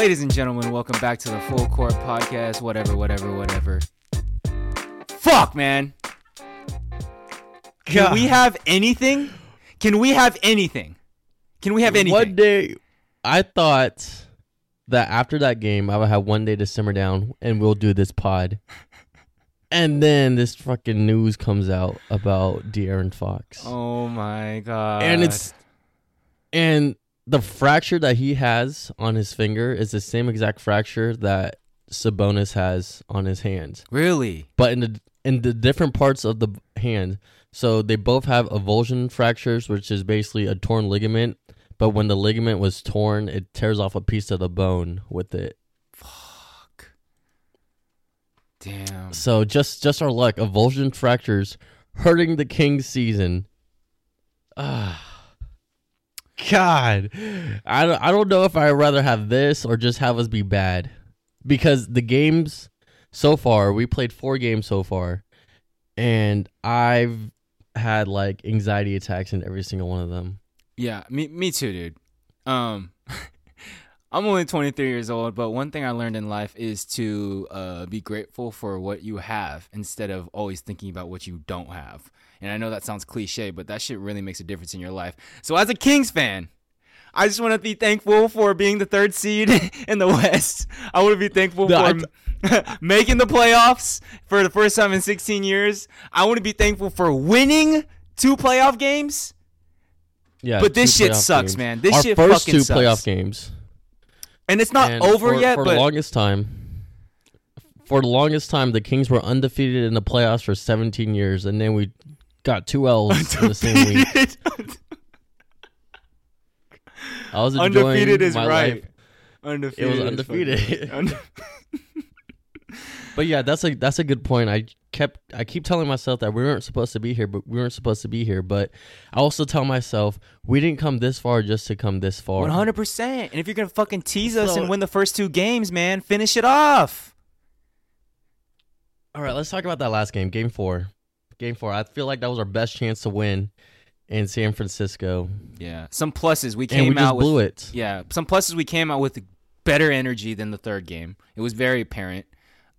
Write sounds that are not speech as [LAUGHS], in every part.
Ladies and gentlemen, welcome back to the Full Court Podcast. Whatever, whatever, whatever. Fuck, man. Can God. we have anything? Can we have anything? Can we have anything? One day, I thought that after that game, I would have one day to simmer down and we'll do this pod. And then this fucking news comes out about De'Aaron Fox. Oh my god. and it's and the fracture that he has on his finger is the same exact fracture that Sabonis has on his hand, really but in the in the different parts of the hand. So they both have avulsion fractures, which is basically a torn ligament. But when the ligament was torn, it tears off a piece of the bone with it. fuck. Damn. So just just our luck, avulsion fractures hurting the Kings season. Ah. God. I don't, I don't know if I'd rather have this or just have us be bad. Because the games so far, we played four games so far, and I've had like anxiety attacks in every single one of them. Yeah, me me too, dude. Um [LAUGHS] I'm only 23 years old, but one thing I learned in life is to uh, be grateful for what you have instead of always thinking about what you don't have. And I know that sounds cliche, but that shit really makes a difference in your life. So, as a Kings fan, I just want to be thankful for being the third seed [LAUGHS] in the West. I want to be thankful No, for [LAUGHS] making the playoffs for the first time in 16 years. I want to be thankful for winning two playoff games. Yeah, But this shit sucks, games. man. This Our shit first fucking two sucks. playoff games. And it's not And over for, yet, for but the longest time. For the longest time, the Kings were undefeated in the playoffs for 17 years, and then we got two L's [LAUGHS] in the same week. I was enjoying undefeated is my right. life. Undefeated. It was undefeated. Unde- [LAUGHS] But yeah, that's a that's a good point. I kept I keep telling myself that we weren't supposed to be here, but we weren't supposed to be here. But I also tell myself we didn't come this far just to come this far. 100%. And if you're going to fucking tease us So- and win the first two games, man, finish it off. All right, let's talk about that last game, Game Four. Game Four. I feel like that was our best chance to win in San Francisco, Yeah. Some pluses we came we out with. blew it. Yeah. Some pluses we came out with better energy than the third game. It was very apparent.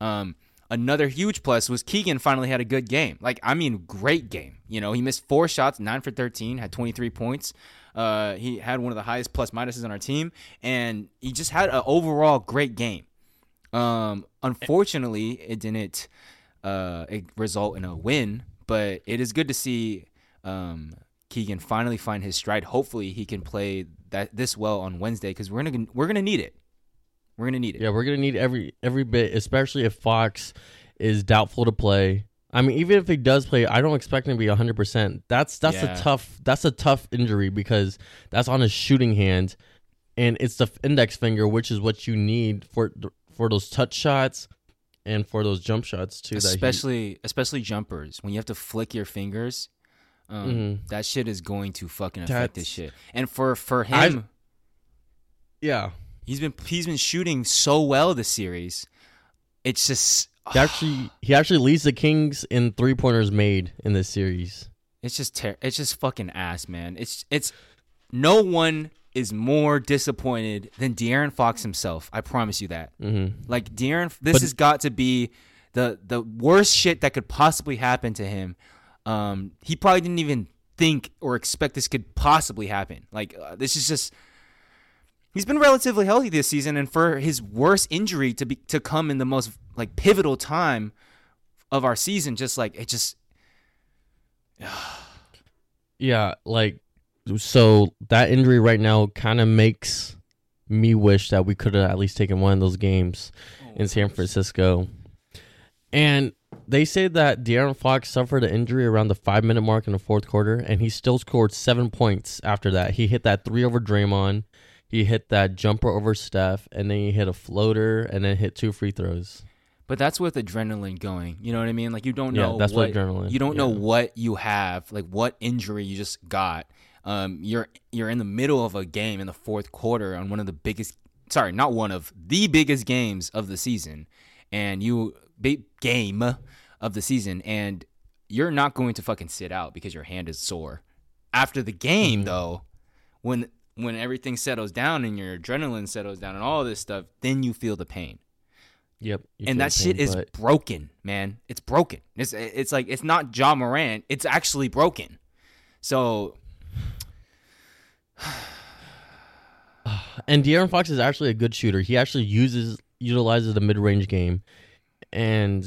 Um, another huge plus was Keegan finally had a good game. Like, I mean, great game. You know, he missed four shots, nine for 13, had 23 points. Uh, he had one of the highest plus minuses on our team, and he just had an overall great game. Um, unfortunately, it didn't uh, it result in a win, but it is good to see um, Keegan finally find his stride. Hopefully, he can play that this well on Wednesday because we're gonna we're gonna need it. We're gonna need it. Yeah, we're gonna need every every bit, especially if Fox is doubtful to play. I mean, even if he does play, I don't expect him to be hundred percent. That's that's Yeah. a tough that's a tough injury because that's on his shooting hand, and it's the index finger, which is what you need for for those touch shots and for those jump shots too. that he- especially especially jumpers when you have to flick your fingers. Um, Mhm. That shit is going to fucking affect this shit. And for for him, I've- yeah, he's been he's been shooting so well this series. It's just he actually he actually leads the Kings in three pointers made in this series. It's just ter- it's just fucking ass, man. It's it's no one is more disappointed than De'Aaron Fox himself. I promise you that. hmm Like De'Aaron, this But- has got to be the the worst shit that could possibly happen to him. Um, he probably didn't even think or expect this could possibly happen. Like uh, this is just. He's been relatively healthy this season, and for his worst injury to be to come in the most like pivotal time of our season, just like it just [SIGHS] Yeah, like so that injury right now kind of makes me wish that we could have at least taken one of those games oh, in San Francisco. And they say that De'Aaron Fox suffered an injury around the five minute mark in the fourth quarter, and he still scored seven points after that. He hit that three over Draymond, he hit that jumper over Steph, and then he hit a floater, and then hit two free throws. But that's with adrenaline going. You know what I mean? Like you don't Yeah, know that's what adrenaline- you don't know what you have, like what injury you just got. Um, you're you're in the middle of a game in the fourth quarter on one of the biggest, sorry, not one of the biggest games of the season, and you big game of the season, and you're not going to fucking sit out because your hand is sore. After the game, Mhm. though, when when everything settles down and your adrenaline settles down and all this stuff, then you feel the pain. Yep. and that shit pain, is but- broken, man. It's broken. It's it's like it's not Ja Morant. It's actually broken. So And De'Aaron Fox is actually a good shooter. He actually uses utilizes the mid range game, and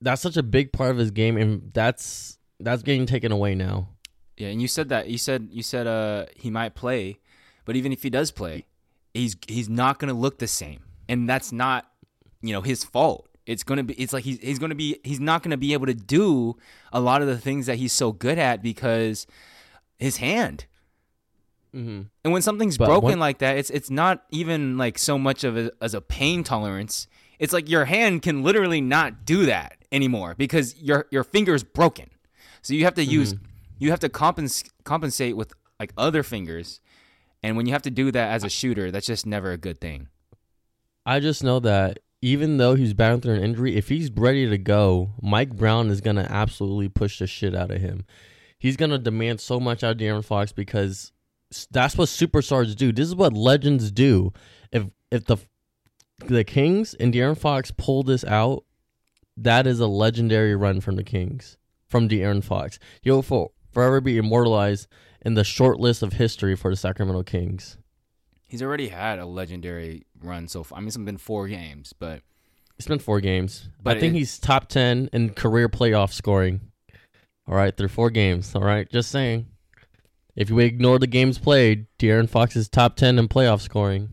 that's such a big part of his game. And that's that's getting taken away now. yeah, and you said that you said you said uh he might play, but even if he does play, he's he's not gonna look the same, and that's not you know his fault. It's gonna be it's like he's he's gonna be he's not gonna be able to do a lot of the things that he's so good at because his hand. Mm-hmm. And when something's But broken one- like that, it's it's not even like so much of a, as a pain tolerance. It's like your hand can literally not do that anymore because your your finger is broken. So you have to use you have to compens- compensate with like other fingers. And when you have to do that as a shooter, that's just never a good thing. I just know that even though he's battling through an injury, if he's ready to go, Mike Brown is gonna absolutely push the shit out of him. He's gonna demand so much out of De'Aaron Fox because that's what superstars do. This is what legends do. If if the the Kings and De'Aaron Fox pull this out, that is a legendary run from the Kings from De'Aaron Fox. He'll for, forever be immortalized in the short list of history for the Sacramento Kings. He's already had a legendary run so far. I mean, it's been four games, but It's been four games. But I think he's top ten in career playoff scoring. All right, through four games. All right, just saying. If you ignore the games played, De'Aaron Fox is top ten in playoff scoring.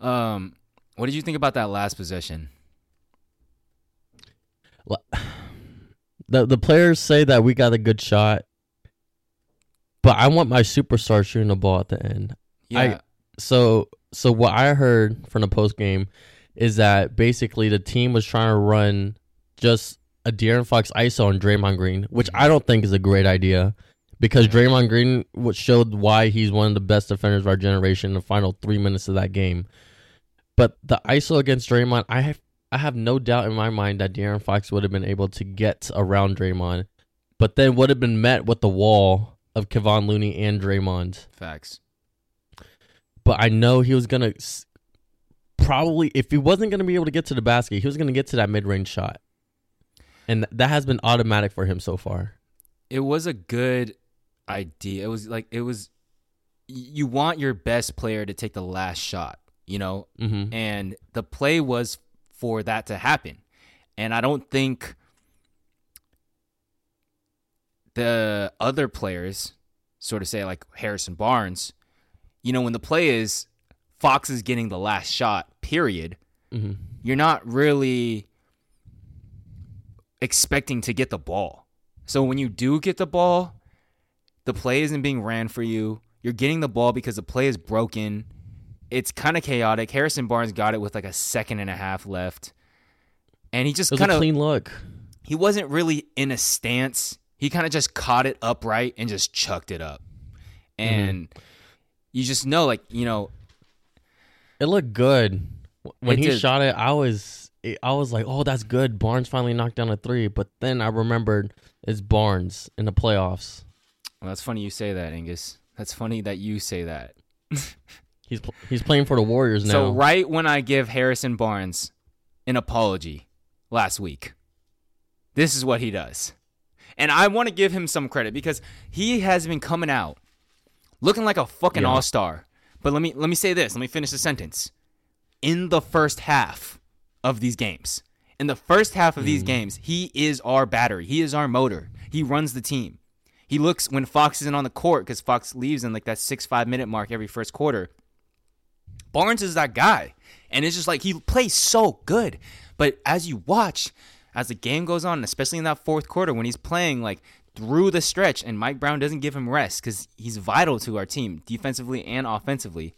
um, what did you think about that last possession? The the players say that we got a good shot, but I want my superstar shooting the ball at the end. Yeah, So so what I heard from the post game is that basically the team was trying to run just a De'Aaron Fox ISO on Draymond Green, which I don't think is a great idea because Draymond Green showed why he's one of the best defenders of our generation in the final three minutes of that game. But the ISO against Draymond, I have I have no doubt in my mind that De'Aaron Fox would have been able to get around Draymond, but then would have been met with the wall of Kevon Looney and Draymond facts. but I know he was gonna probably if he wasn't gonna be able to get to the basket, he was gonna get to that mid range shot, and that has been automatic for him so far. it was a good idea. It was like it was you want your best player to take the last shot, you know? Mm-hmm. And the play was for that to happen. And I don't think the other players sort of say like Harrison Barnes, you know, when the play is Fox is getting the last shot, period, Mm-hmm. you're not really expecting to get the ball. So when you do get the ball, the play isn't being ran for you. You're getting the ball because the play is broken. It's kind of chaotic. Harrison Barnes got it with like a second and a half left. And he just kind of clean look. he wasn't really in a stance. He kind of just caught it upright and just chucked it up. Mm-hmm. And you just know like, you know, It looked good when It he did. shot it. I was I was like, oh, that's good. Barnes finally knocked down a three, but then I remembered it's Barnes in the playoffs. Well, that's funny you say that, Angus. That's funny that you say that. [LAUGHS] He's pl- he's playing for the Warriors now. So right when I give Harrison Barnes an apology last week, this is what he does. And I want to give him some credit because he has been coming out looking like a fucking Yeah. all-star. But let me let me say this, let me finish the sentence. In the first half of these games, in the first half of these mm. games, he is our battery. He is our motor. He runs the team. He looks when Fox isn't on the court because Fox leaves in like that six five minute mark every first quarter. Barnes is that guy. And it's just like he plays so good. But as you watch, as the game goes on, especially in that fourth quarter when he's playing like through the stretch and Mike Brown doesn't give him rest because he's vital to our team defensively and offensively,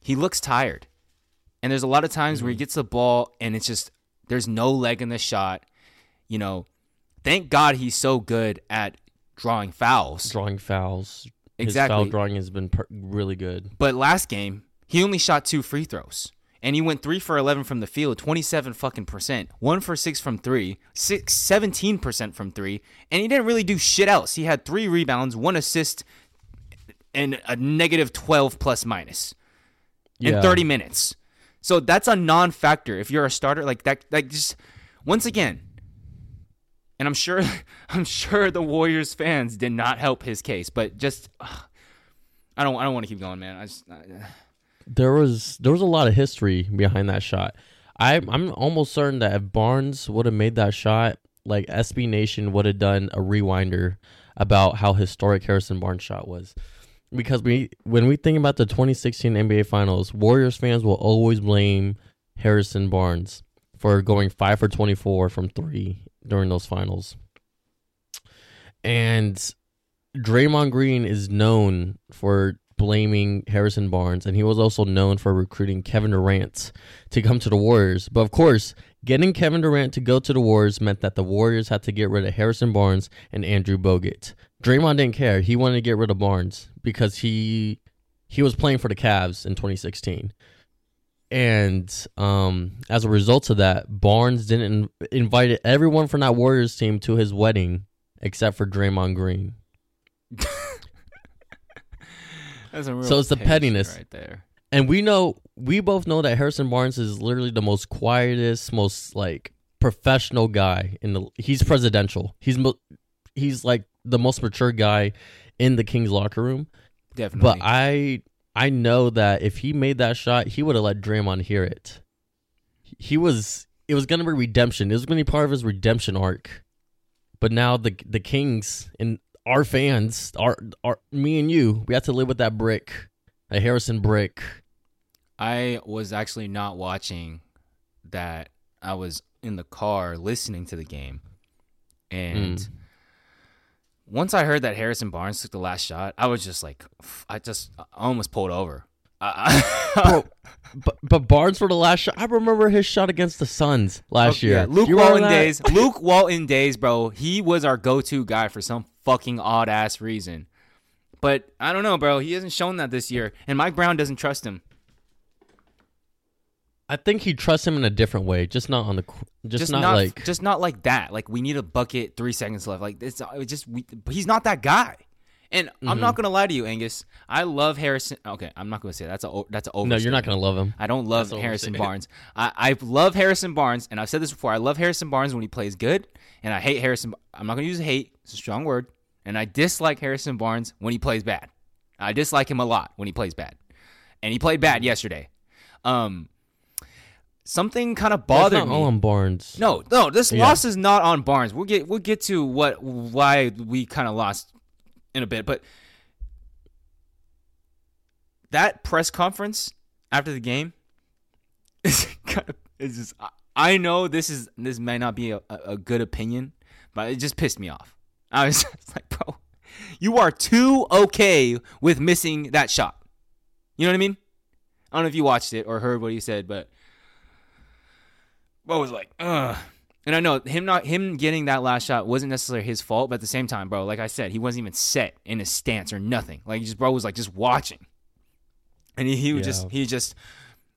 he looks tired. And there's a lot of times where he mm-hmm. gets the ball and it's just there's no leg in the shot. You know, thank God he's so good at drawing fouls. drawing fouls. Exactly. His foul drawing has been per- really good. But last game, he only shot two free throws. And he went 3 for 11 from the field, 27 fucking percent. 1 for 6 from 3, six, 17% from 3, and he didn't really do shit else. He had 3 rebounds, 1 assist and a negative 12 plus minus in Yeah. 30 minutes. So that's a non-factor if you're a starter like that like just once again and I'm sure [LAUGHS] I'm sure the Warriors fans did not help his case, but just ugh, I don't I don't want to keep going, man. I just I, uh. there was there was a lot of history behind that shot. I I'm almost certain that if Barnes would have made that shot, like SB Nation would have done a rewinder about how historic Harrison Barnes shot was. Because we when we think about the 2016 NBA Finals, Warriors fans will always blame Harrison Barnes for going 5 for 24 from 3 during those finals. And Draymond Green is known for blaming Harrison Barnes, and he was also known for recruiting Kevin Durant to come to the Warriors. But of course, getting Kevin Durant to go to the Warriors meant that the Warriors had to get rid of Harrison Barnes and Andrew Bogut. Draymond didn't care; he wanted to get rid of Barnes because he he was playing for the Cavs in 2016. And um, as a result of that, Barnes didn't in- invited everyone from that Warriors team to his wedding except for Draymond Green. [LAUGHS] that's a real So it's the pettiness. right there. And we know, we both know that Harrison Barnes is literally the most quietest, most like professional guy in the. He's presidential. He's mo- he's like the most mature guy in the Kings locker room. Definitely. But I I know that if he made that shot, he would have let Draymond hear it. He was it was gonna be redemption. It was gonna be part of his redemption arc. But now the the Kings and our fans, our our me and you, we have to live with that brick, a Harrison brick. I was actually not watching that. I was in the car listening to the game. And Mm. Once I heard that Harrison Barnes took the last shot, I was just like, I just I almost pulled over. [LAUGHS] Bro, but but Barnes for the last shot. I remember his shot against the Suns last oh, year. Yeah, Luke Walton days. Luke Walton days, bro. He was our go-to guy for some fucking odd ass reason. But I don't know, bro. He hasn't shown that this year, and Mike Brown doesn't trust him. I think he trusts him in a different way, just not on the, just, Just not, not, like just not like that. Like we need a bucket, three seconds left. Like it's it just we, he's not that guy. And I'm Mm-hmm. not gonna lie to you, Angus. I love Harrison. Okay, I'm not gonna say that. that's a that's a over. no, you're not gonna love him. I don't love That's Harrison. Barnes. I, I love Harrison Barnes, and I've said this before. I love Harrison Barnes when he plays good, and I hate Harrison. I'm not going to use hate; it's a strong word. And I dislike Harrison Barnes when he plays bad. I dislike him a lot when he plays bad, and he played bad yesterday. Um, something kind of That's bothered not me. all on Barnes. No, no, this Yeah. loss is not on Barnes. We'll get we'll get to what why we kind of lost in a bit, but that press conference after the game [LAUGHS] is kind of is just I- know this is this may not be a, a good opinion, but it just pissed me off. I was [LAUGHS] like, bro, you are too okay with missing that shot. You know what I mean? I don't know if you watched it or heard what he said, but Bo was like, ugh. And I know him not him getting that last shot wasn't necessarily his fault, but at the same time, bro, like I said, he wasn't even set in his stance or nothing. Like just bro was like just watching. And he, he was just he just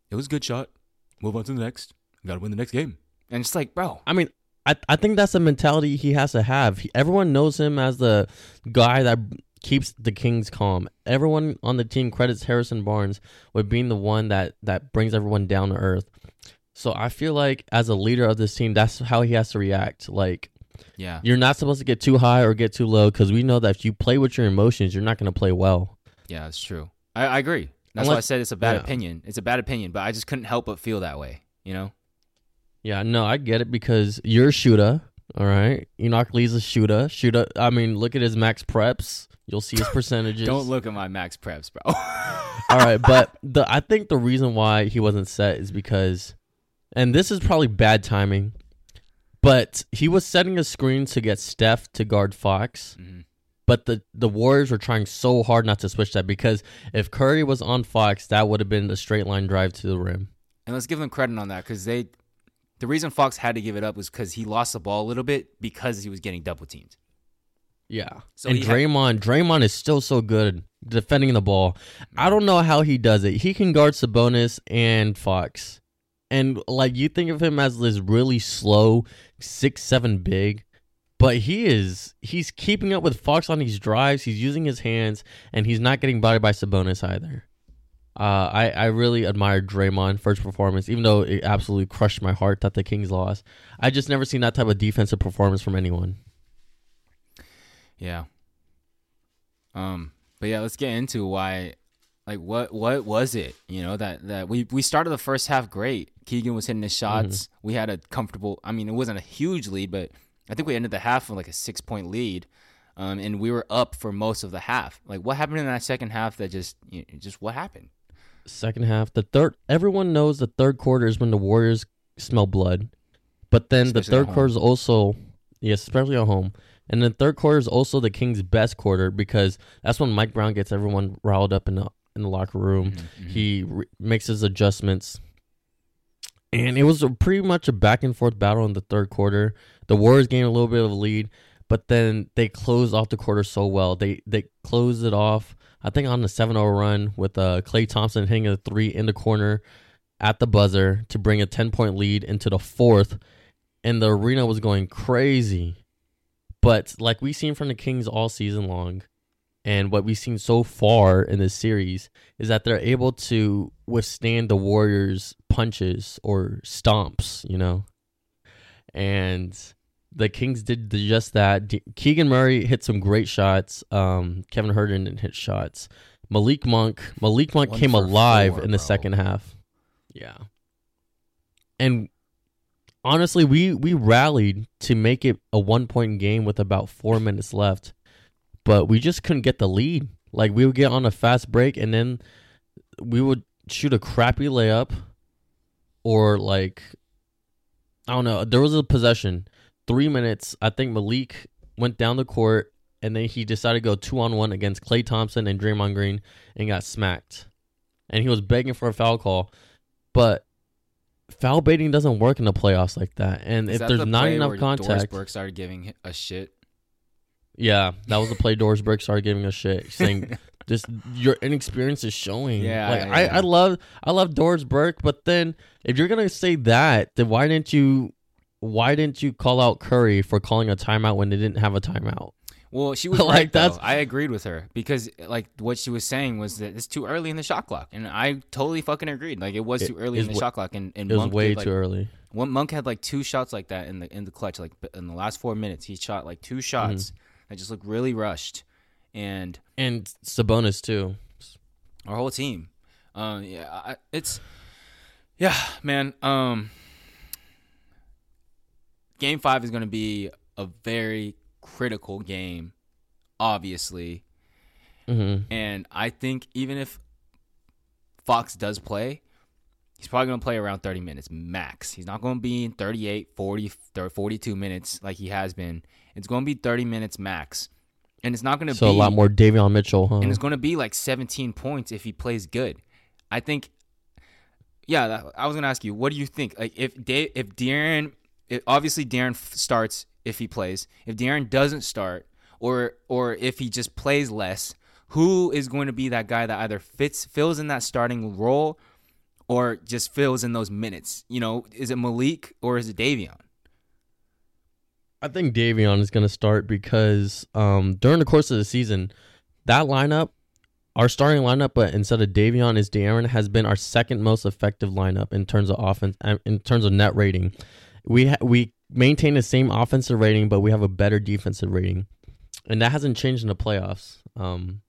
it was a good shot. Move on to the next. Gotta win the next game. And it's like, bro, I mean, I I think that's the mentality he has to have. He, everyone knows him as the guy that keeps the Kings calm. Everyone on the team credits Harrison Barnes with being the one that that brings everyone down to earth. So I feel like as a leader of this team, that's how he has to react. Like yeah. you're not supposed to get too high or get too low because we know that if you play with your emotions, you're not going to play well. Yeah, it's true. I, I agree. That's why I said it's a bad yeah. opinion. It's a bad opinion, but I just couldn't help but feel that way, you know? Yeah, no, I get it because you're a shooter. All right, Enoch Lee's a shooter. Shooter. I mean, look at his MaxPreps. You'll see his [LAUGHS] percentages. Don't look at my MaxPreps, bro. All right, but [LAUGHS] the I think the reason why he wasn't set is because, and this is probably bad timing, but he was setting a screen to get Steph to guard Fox. Mhm. But the the Warriors were trying so hard not to switch that because if Curry was on Fox, that would have been a straight line drive to the rim. And let's give them credit on that because they, the reason Fox had to give it up was because he lost the ball a little bit because he was getting double teamed. Yeah. So and he had- Draymond, Draymond is still so good defending the ball. I don't know how he does it. He can guard Sabonis and Fox. And like you think of him as this really slow six seven big, but he is he's keeping up with Fox on these drives. He's using his hands, and he's not getting bodied by Sabonis either. Uh, I I really admired Draymond first performance, even though it absolutely crushed my heart that the Kings lost. I just never seen that type of defensive performance from anyone. Yeah. Um, but yeah, let's get into why like what what was it? You know, that that we we started the first half great. Keegan was hitting his shots. Mm-hmm. We had a comfortable I mean, it wasn't a huge lead, but I think we ended the half with like a six point lead, um, and we were up for most of the half. Like, what happened in that second half? That just, you know, just what happened? Second half, the third. Everyone knows the third quarter is when the Warriors smell blood, but then especially the third quarter is also, yes, especially at home. And the third quarter is also the Kings' best quarter because that's when Mike Brown gets everyone riled up in the in the locker room. Mm-hmm. He re- makes his adjustments and it was a pretty much a back and forth battle in the third quarter. The Warriors gained a little bit of a lead, but then they closed off the quarter so well. They they closed it off. I think on the 7-0 run with uh, Klay Thompson hitting a three in the corner at the buzzer to bring a 10 point lead into the fourth, and the arena was going crazy. But like we've seen from the Kings all season long, and what we've seen so far in this series is that they're able to withstand the Warriors' punches or stomps, you know. And the Kings did just that. Keegan Murray hit some great shots. Um, Kevin Huerter didn't hit shots. Malik Monk, Malik Monk One came alive four, in the bro. second half. Yeah. And honestly, we we rallied to make it a one point game with about four minutes left but we just couldn't get the lead. Like we would get on a fast break and then we would shoot a crappy layup or like I don't know. There was a possession, three minutes. I think Malik went down the court and then he decided to go two on one against Klay Thompson and Draymond Green and got smacked. And he was begging for a foul call, but foul baiting doesn't work in the playoffs like that. And Is if there's the not enough contact, Doris Burke started giving a shit yeah, that was the play Doris Burke started giving a shit, saying [LAUGHS] just your inexperience is showing. Yeah, like yeah. I, I love I love Doris Burke, but then if you're gonna say that, then why didn't you why didn't you call out Curry for calling a timeout when they didn't have a timeout? Well, she [LAUGHS] was like right, that's. I agreed with her because like what she was saying was that it's too early in the shot clock, and I totally fucking agreed. Like it was too early in the w- shot clock, and, and it was Monk way did, like, too early. One Monk had like two shots like that in the in the clutch, like in the last four minutes, he shot like two shots. Mm-hmm I just look really rushed, and and Sabonis too. Our whole team. Um, yeah, I, it's yeah, man. Um, game five is going to be a very critical game, obviously. Mm-hmm. And I think even if Fox does play, he's probably going to play around 30 minutes max. He's not going to be in 38, 40, 42 minutes like he has been. It's going to be 30 minutes max. And it's not going to so be. So a lot more Davion Mitchell, huh? And it's going to be like 17 points if he plays good. I think. Yeah, I was going to ask you, what do you think? Like, if Dave, if De'Aaron, if obviously De'Aaron starts if he plays. If De'Aaron doesn't start, or or if he just plays less, who is going to be that guy that either fits fills in that starting role, or just fills in those minutes? You know, is it Malik or is it Davion? I think Davion is going to start because um, during the course of the season, that lineup, our starting lineup, but instead of Davion is De'Aaron, has been our second most effective lineup in terms of offense, uh, in terms of net rating. We ha- we maintain the same offensive rating, but we have a better defensive rating, and that hasn't changed in the playoffs. Um,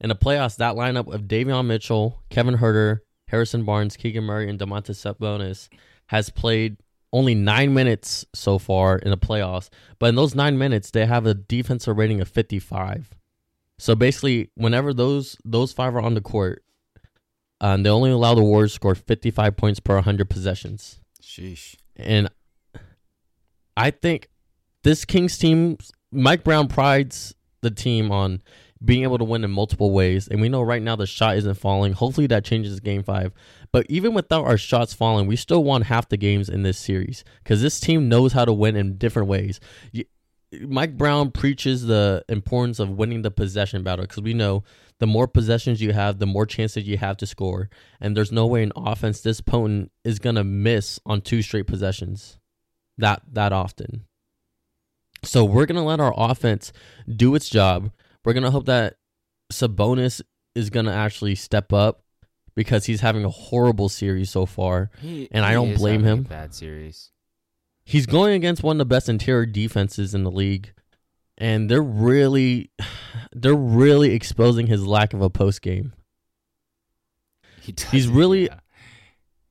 in the playoffs, that lineup of Davion Mitchell, Kevin Huerter, Harrison Barnes, Keegan Murray, and Domantas Sabonis has played only nine minutes so far in the playoffs, but in those nine minutes, they have a defensive rating of 55. So basically, whenever those those five are on the court, um, they only allow the Warriors to score 55 points per 100 possessions. Sheesh. And I think this Kings team, Mike Brown prides the team on being able to win in multiple ways. And we know right now the shot isn't falling. Hopefully that changes game five. But even without our shots falling, we still won half the games in this series because this team knows how to win in different ways. Mike Brown preaches the importance of winning the possession battle because we know the more possessions you have, the more chances you have to score. And there's no way an offense this potent is gonna miss on two straight possessions that that often. So we're gonna let our offense do its job. We're gonna hope that Sabonis is gonna actually step up because he's having a horrible series so far. He- And I don't blame him. Bad series. He's going against one of the best interior defenses in the league, and they're really, [SIGHS] they're really exposing his lack of a post game. He He's really- yeah.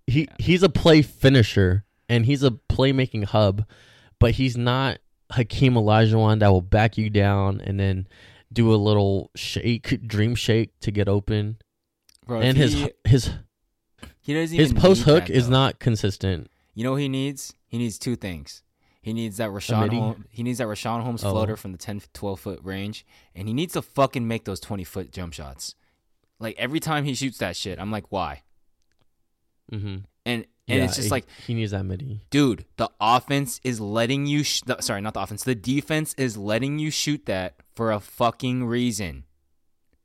He he's a play finisher and he's a playmaking hub, but he's not Hakeem Olajuwon that will back you down and then do a little shake, dream shake to get open. Bro, and his he, his he doesn't his post hook that, is not consistent. You know what he needs? He needs two things. He needs that Richaun? Holmes, he needs that Richaun Holmes Oh. floater from the 10 12 foot range and he needs to fucking make those 20 foot jump shots. Like every time he shoots that shit, I'm like, "Why?" Mm-hmm. And and it's just like, he needs that midi. dude, the offense is letting you sh- the, sorry, not the offense. The defense is letting you shoot that for a fucking reason.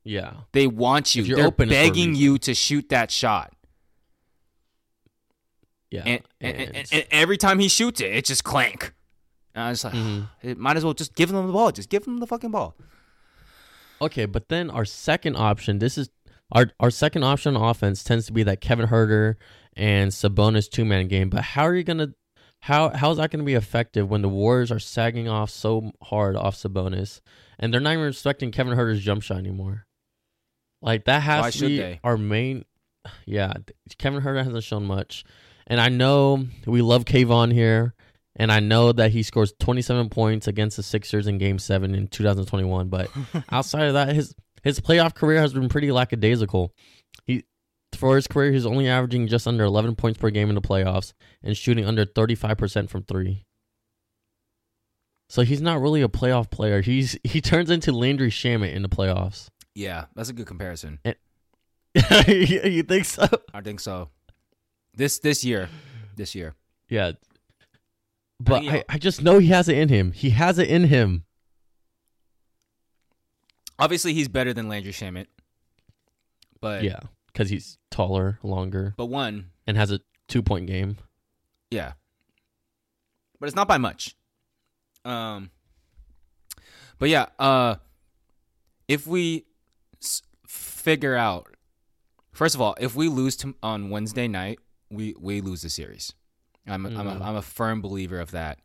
Yeah, They want you. They're open, it's for a begging you to shoot that shot. yeah. And, and, and, and- every time he shoots it, it just clank. And I was like, Mhm. [SIGHS] it might as well just give them the ball. Just give them the fucking ball. Okay, but then our second option, this is our our second option on offense tends to be that Kevin Huerter and Sabonis two man game. But how are you gonna how how is that gonna be effective when the Warriors are sagging off so hard off Sabonis and they're not even respecting Kevin Huerter's jump shot anymore? Like that has Why to be they? our main. Yeah, Kevin Huerter hasn't shown much, and I know we love Kayvon here. And I know that he scores 27 points against the Sixers in Game Seven in 2021. But [LAUGHS] outside of that, his his playoff career has been pretty lackadaisical. For his career, he's only averaging just under 11 points per game in the playoffs and shooting under 35% from three. So he's not really a playoff player. He's he turns into Landry Shamet in the playoffs. Yeah, that's a good comparison. [LAUGHS] you think so? I think so. This this year, this year. Yeah. But I, I just know he has it in him. He has it in him. Obviously, he's better than Landry Shamet. But Yeah, because he's taller, longer, but one, and has a two point game. yeah. But it's not by much. Um. But yeah, uh, if we s- figure out, first of all, if we lose to, on Wednesday night, we we lose the series. I'm a, I'm, Mhm. a, I'm a firm believer of that.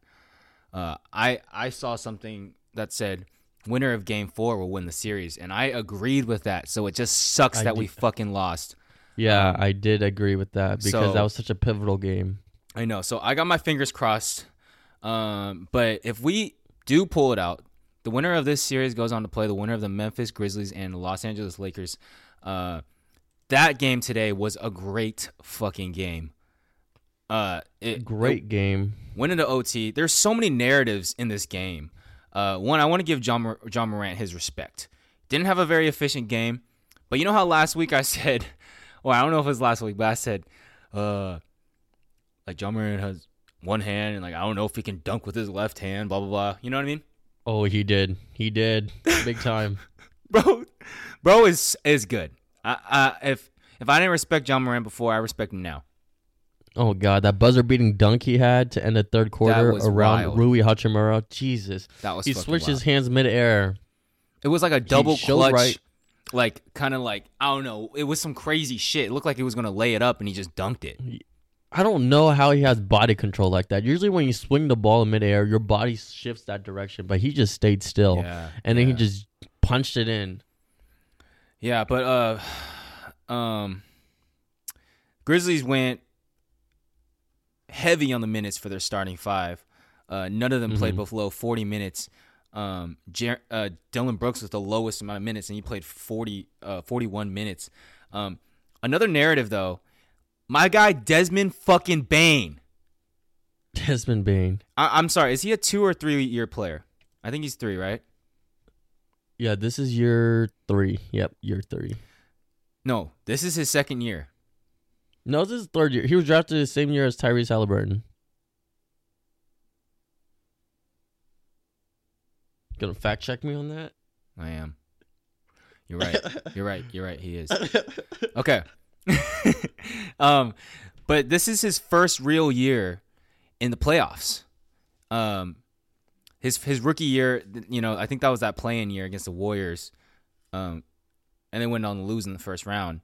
Uh, I I saw something that said winner of game four will win the series, and I agreed with that. So it just sucks I that we fucking lost. Yeah, Um, I did agree with that because so- that was such a pivotal game. I know. So I got my fingers crossed. Um, but if we do pull it out, the winner of this series goes on to play the winner of the Memphis Grizzlies and the Los Angeles Lakers. Uh, that game today was a great fucking game. Uh, it, Great game. went into OT. There's so many narratives in this game. Uh, one, I want to give Ja Ja Morant his respect. Didn't have a very efficient game, but you know how last week I [LAUGHS] said, well, I don't know if it was last week, but I said, uh, like Ja Morant has one hand, and like I don't know if he can dunk with his left hand, blah blah blah. You know what I mean, Oh, he did. He did. Big time. [LAUGHS] bro? Bro is is good. I, I, if if I didn't respect Ja Morant before, I respect him now. Oh god, that buzzer beating dunk he had to end the third quarter was around wild. Rui Hachimura. Jesus. That was He fucking switched wild. his hands midair. It was like a double showed clutch, right. like kind of like I don't know. It was some crazy shit. It looked like he was gonna lay it up, and he just dunked it. I don't know how he has body control like that. Usually when you swing the ball in midair, your body shifts that direction, but he just stayed still. Yeah, and then he yeah. just punched it in. yeah. But uh, [SIGHS] um, Grizzlies went heavy on the minutes for their starting five. Uh, none of them played Mhm. below forty minutes. Um, Jer- uh, Dillon Brooks was the lowest amount of minutes, and he played 40, uh, 41 minutes. Um, another narrative though, my guy Desmond fucking Bane. Desmond Bane. I- I'm sorry, is he a two or three year player? I think he's three, right? Yeah, this is year three. Yep, year three. No, this is his second year. No, this is third year. He was drafted the same year as Tyrese Halliburton. Gonna fact check me on that? I am. You're right. [LAUGHS] You're right. You're right. He is. [LAUGHS] Okay. [LAUGHS] um, but this is his first real year in the playoffs. Um, his his rookie year, you know, I think that was that playing year against the Warriors, um, and they went on to lose in the first round.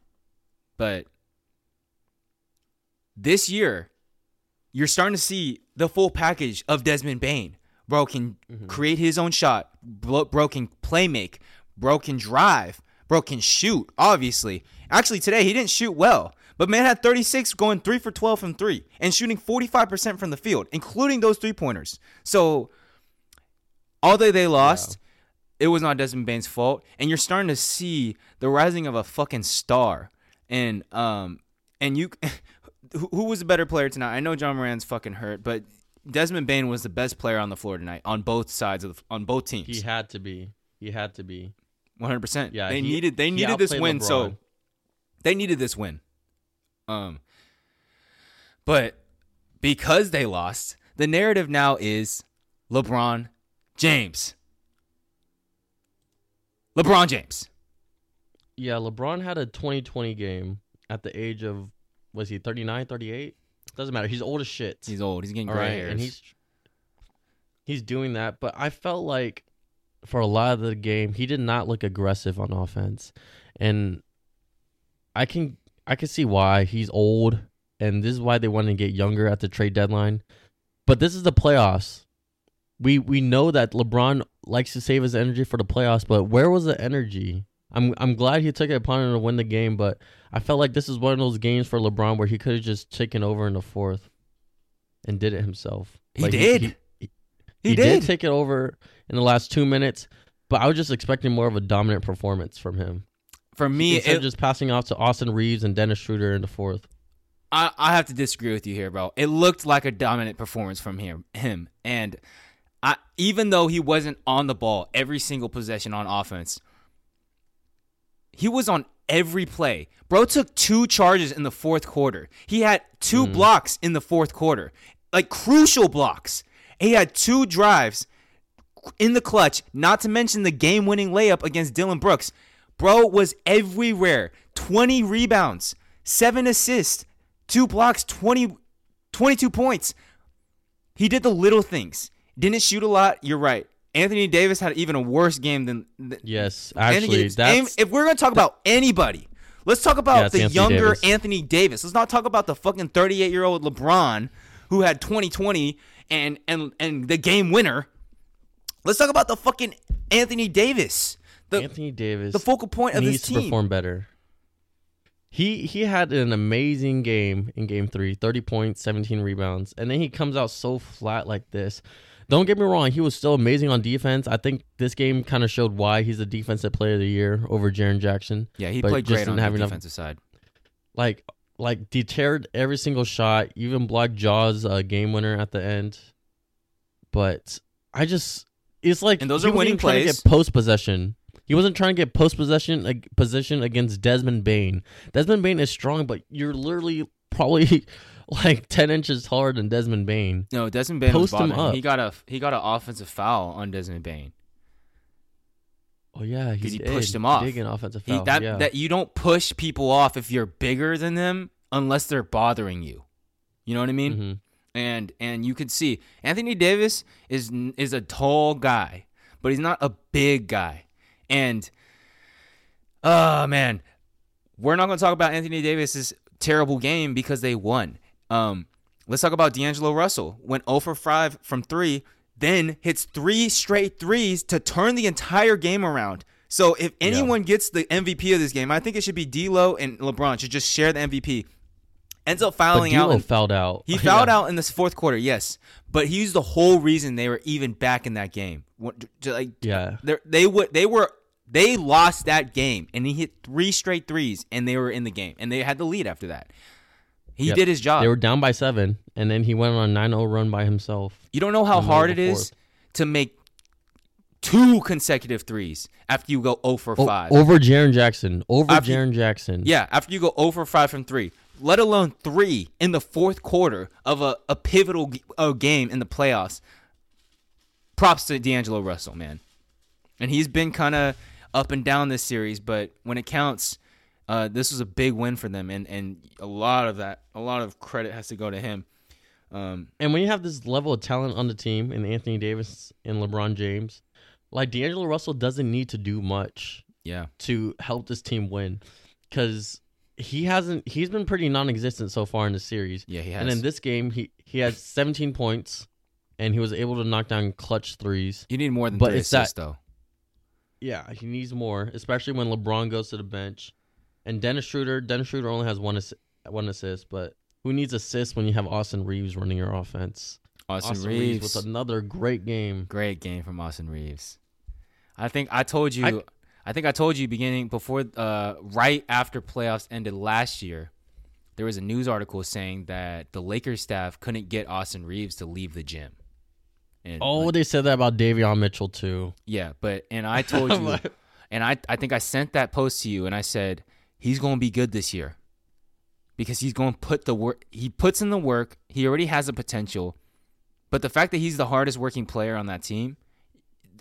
But this year, you're starting to see the full package of Desmond Bane. Bro can create his own shot. Bro, bro can play make. Bro can drive. Bro can shoot. Obviously, actually today he didn't shoot well, but man had 36 going three for 12 from three and shooting 45% from the field, including those three pointers. So although they lost, it was not Desmond Bane's fault, and you're starting to see the rising of a fucking star. And um and you [LAUGHS] who, who was the better player tonight? I know Ja Morant's fucking hurt, but Desmond Bane was the best player on the floor tonight on both sides of the, on both teams. He had to be. He had to be. One hundred percent. Yeah, they he- needed they needed this win, so they needed this win. Um, but because they lost, the narrative now is LeBron James. LeBron James. Yeah, LeBron had a 2020 game at the age of was he 39, 38? Doesn't matter. He's old as shit. He's old. He's getting gray right, hairs. and he's he's doing that, but I felt like for a lot of the game, he did not look aggressive on offense. And I can I can see why. He's old and this is why they want to get younger at the trade deadline. But this is the playoffs. We we know that LeBron likes to save his energy for the playoffs, but where was the energy? I'm I'm glad he took it upon him to win the game, but I felt like this is one of those games for LeBron where he could have just taken over in the fourth and did it himself. He Like, did. He, He he did. did take it over in the last two minutes, but I was just expecting more of a dominant performance from him. For me, Instead it, of just passing off to Austin Reaves and Dennis Schroeder in the fourth. I, I have to disagree with you here, bro. It looked like a dominant performance from him, him, and I even though he wasn't on the ball every single possession on offense, he was on every play. Bro took two charges in the fourth quarter. He had two hmm. blocks in the fourth quarter, like crucial blocks. He had two drives in the clutch, not to mention the game winning layup against Dillon Brooks. Bro was everywhere. 20 rebounds, 7 assists, 2 blocks, 20, 22 points. He did the little things. Didn't shoot a lot. You're right. Anthony Davis had even a worse game than. than Yes, actually, that's if we're gonna talk about anybody, let's talk about Yeah, the Anthony younger Davis. Anthony Davis. Let's not talk about the fucking 38 year old LeBron who had 2020 and and and the game winner. Let's talk about the fucking Anthony Davis, the Anthony Davis. the focal point of this team, needs to perform better. He he had an amazing game in game three, 30 points, 17 rebounds, and then he comes out so flat like this. Don't get me wrong, he was still amazing on defense. I think this game kind of showed why he's the defensive player of the year over Jaren Jackson. Yeah, he played just great didn't on the have enough- defensive side. Like like deterred every single shot, even blocked Ja's uh, game winner at the end. But I just it's like And those he are winning even trying to plays. get post possession. He wasn't trying to get post possession like, position against Desmond Bane. Desmond Bane is strong, but you're literally probably [LAUGHS] [LAUGHS] like ten inches taller than Desmond Bane. No, Desmond Bane was Post him bothering. up. He got a he got an offensive foul on Desmond Bane. Oh yeah, he, 'Cause he pushed him off. He an offensive He, foul. that yeah. that you don't push people off if you're bigger than them unless they're bothering you. You know what I mean? Mhm. And and you could see Anthony Davis is is a tall guy, but he's not a big guy. And oh man, we're not going to talk about Anthony Davis's terrible game because they won. Um, let's talk about D'Angelo Russell. Went 0 for 5 from 3, then hits three straight threes to turn the entire game around. So if anyone gets the MVP of this game, I think it should be D'Lo and LeBron should just share the MVP. Ends up fouling out. D'Lo fouled out. he [LAUGHS] fouled Yeah. out in this fourth quarter, yes, but he's the whole reason they were even back in that game. Like, Yeah. they they would they were they lost that game, and he hit three straight threes, and they were in the game, and they had the lead after that. He Yep. did his job. They were down by seven, and then he went on a 9-0 run by himself. you don't know how hard it middle of the is to make two consecutive threes after you go 0 for O- 5. over Jaren Jackson. Over After- Jaren Jackson. Yeah, after you go 0 for 5 from 3, let alone 3 in the fourth quarter of a, a pivotal g- uh, game in the playoffs. Props to D'Angelo Russell, man. And he's been kind of up and down this series, but when it counts, uh, this was a big win for them, and, and a lot of that, a lot of credit has to go to him. Um, And when you have this level of talent on the team, and Anthony Davis and LeBron James, like D'Angelo Russell doesn't need to do much yeah, to help this team win, because he hasn't. He's been pretty non-existent so far in the series. yeah, he has. And in this game, he he had 17 points, and he was able to knock down clutch threes. you need more than but three it's that- assists, though. Yeah, he needs more, especially when LeBron goes to the bench. And Dennis Schroeder, Dennis Schroeder only has one assi- one assist, but who needs assists when you have Austin Reaves running your offense? Austin, Reaves, with another great game. great game from Austin Reaves. I think I told you. I, I- think I told you beginning before, uh, right after playoffs ended last year. There was a news article saying that the Lakers staff couldn't get Austin Reaves to leave the gym. And Oh, like, they said that about Davion Mitchell too. yeah, but and I [LAUGHS] told you, and I I think I sent that post to you, and I said he's going to be good this year because he's going to put the work. He puts in the work. He already has the potential, but the fact that he's the hardest working player on that team,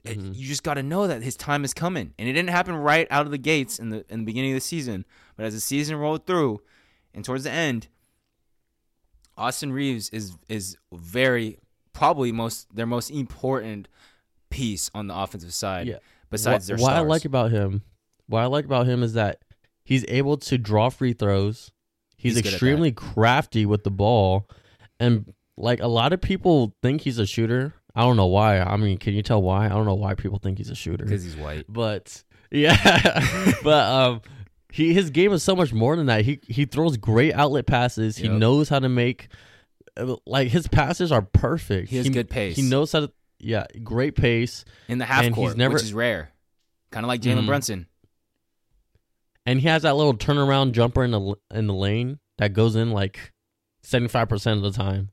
Mhm. you just got to know that his time is coming, and it didn't happen right out of the gates in the in the beginning of the season. But as the season rolled through, and towards the end, Austin Reaves is is very probably most their most important piece on the offensive side. Yeah. Besides what, their what stars. I like about him, what I like about him is that he's able to draw free throws. He's, He's good at that. extremely crafty with the ball, and like a lot of people think he's a shooter. I don't know why. I mean, can you tell why? I don't know why people think he's a shooter. because he's white. But [LAUGHS] yeah, but um, he his game is so much more than that. He he throws great outlet passes. He knows how to make uh, like his passes are perfect. He has good pace. He knows how to yeah, great pace, in the half and he's court, never- which is rare. Kind of like Jalen Mhm. Brunson. And he has that little turnaround jumper in the in the lane that goes in like seventy five percent of the time,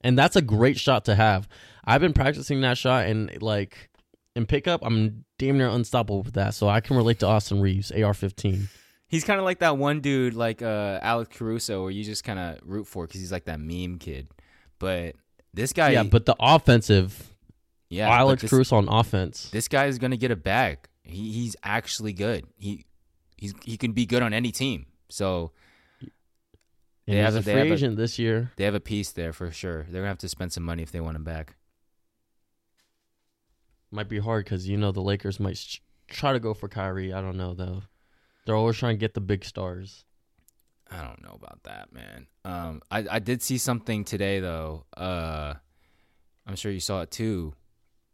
and that's a great shot to have. I've been practicing that shot and like in pickup, I'm damn near unstoppable with that. So I can relate to Austin Reaves, AR fifteen. He's kind of like that one dude, like uh, Alex Caruso, where you just kind of root for because he's like that meme kid. But this guy, Yeah, but the offensive yeah, Alex this, Caruso on offense. this guy is gonna get a bag. He, he's actually good. He he's he can be good on any team. So And They have a- a free have a- agent this year. they have a piece there for sure. They're gonna have to spend some money if they want him back. Might be hard because you know the Lakers might sh- try to go for Kyrie. I don't know though. They're always trying to get the big stars. I don't know about that, man. Um, I I did see something today though. Uh, I'm sure you saw it too.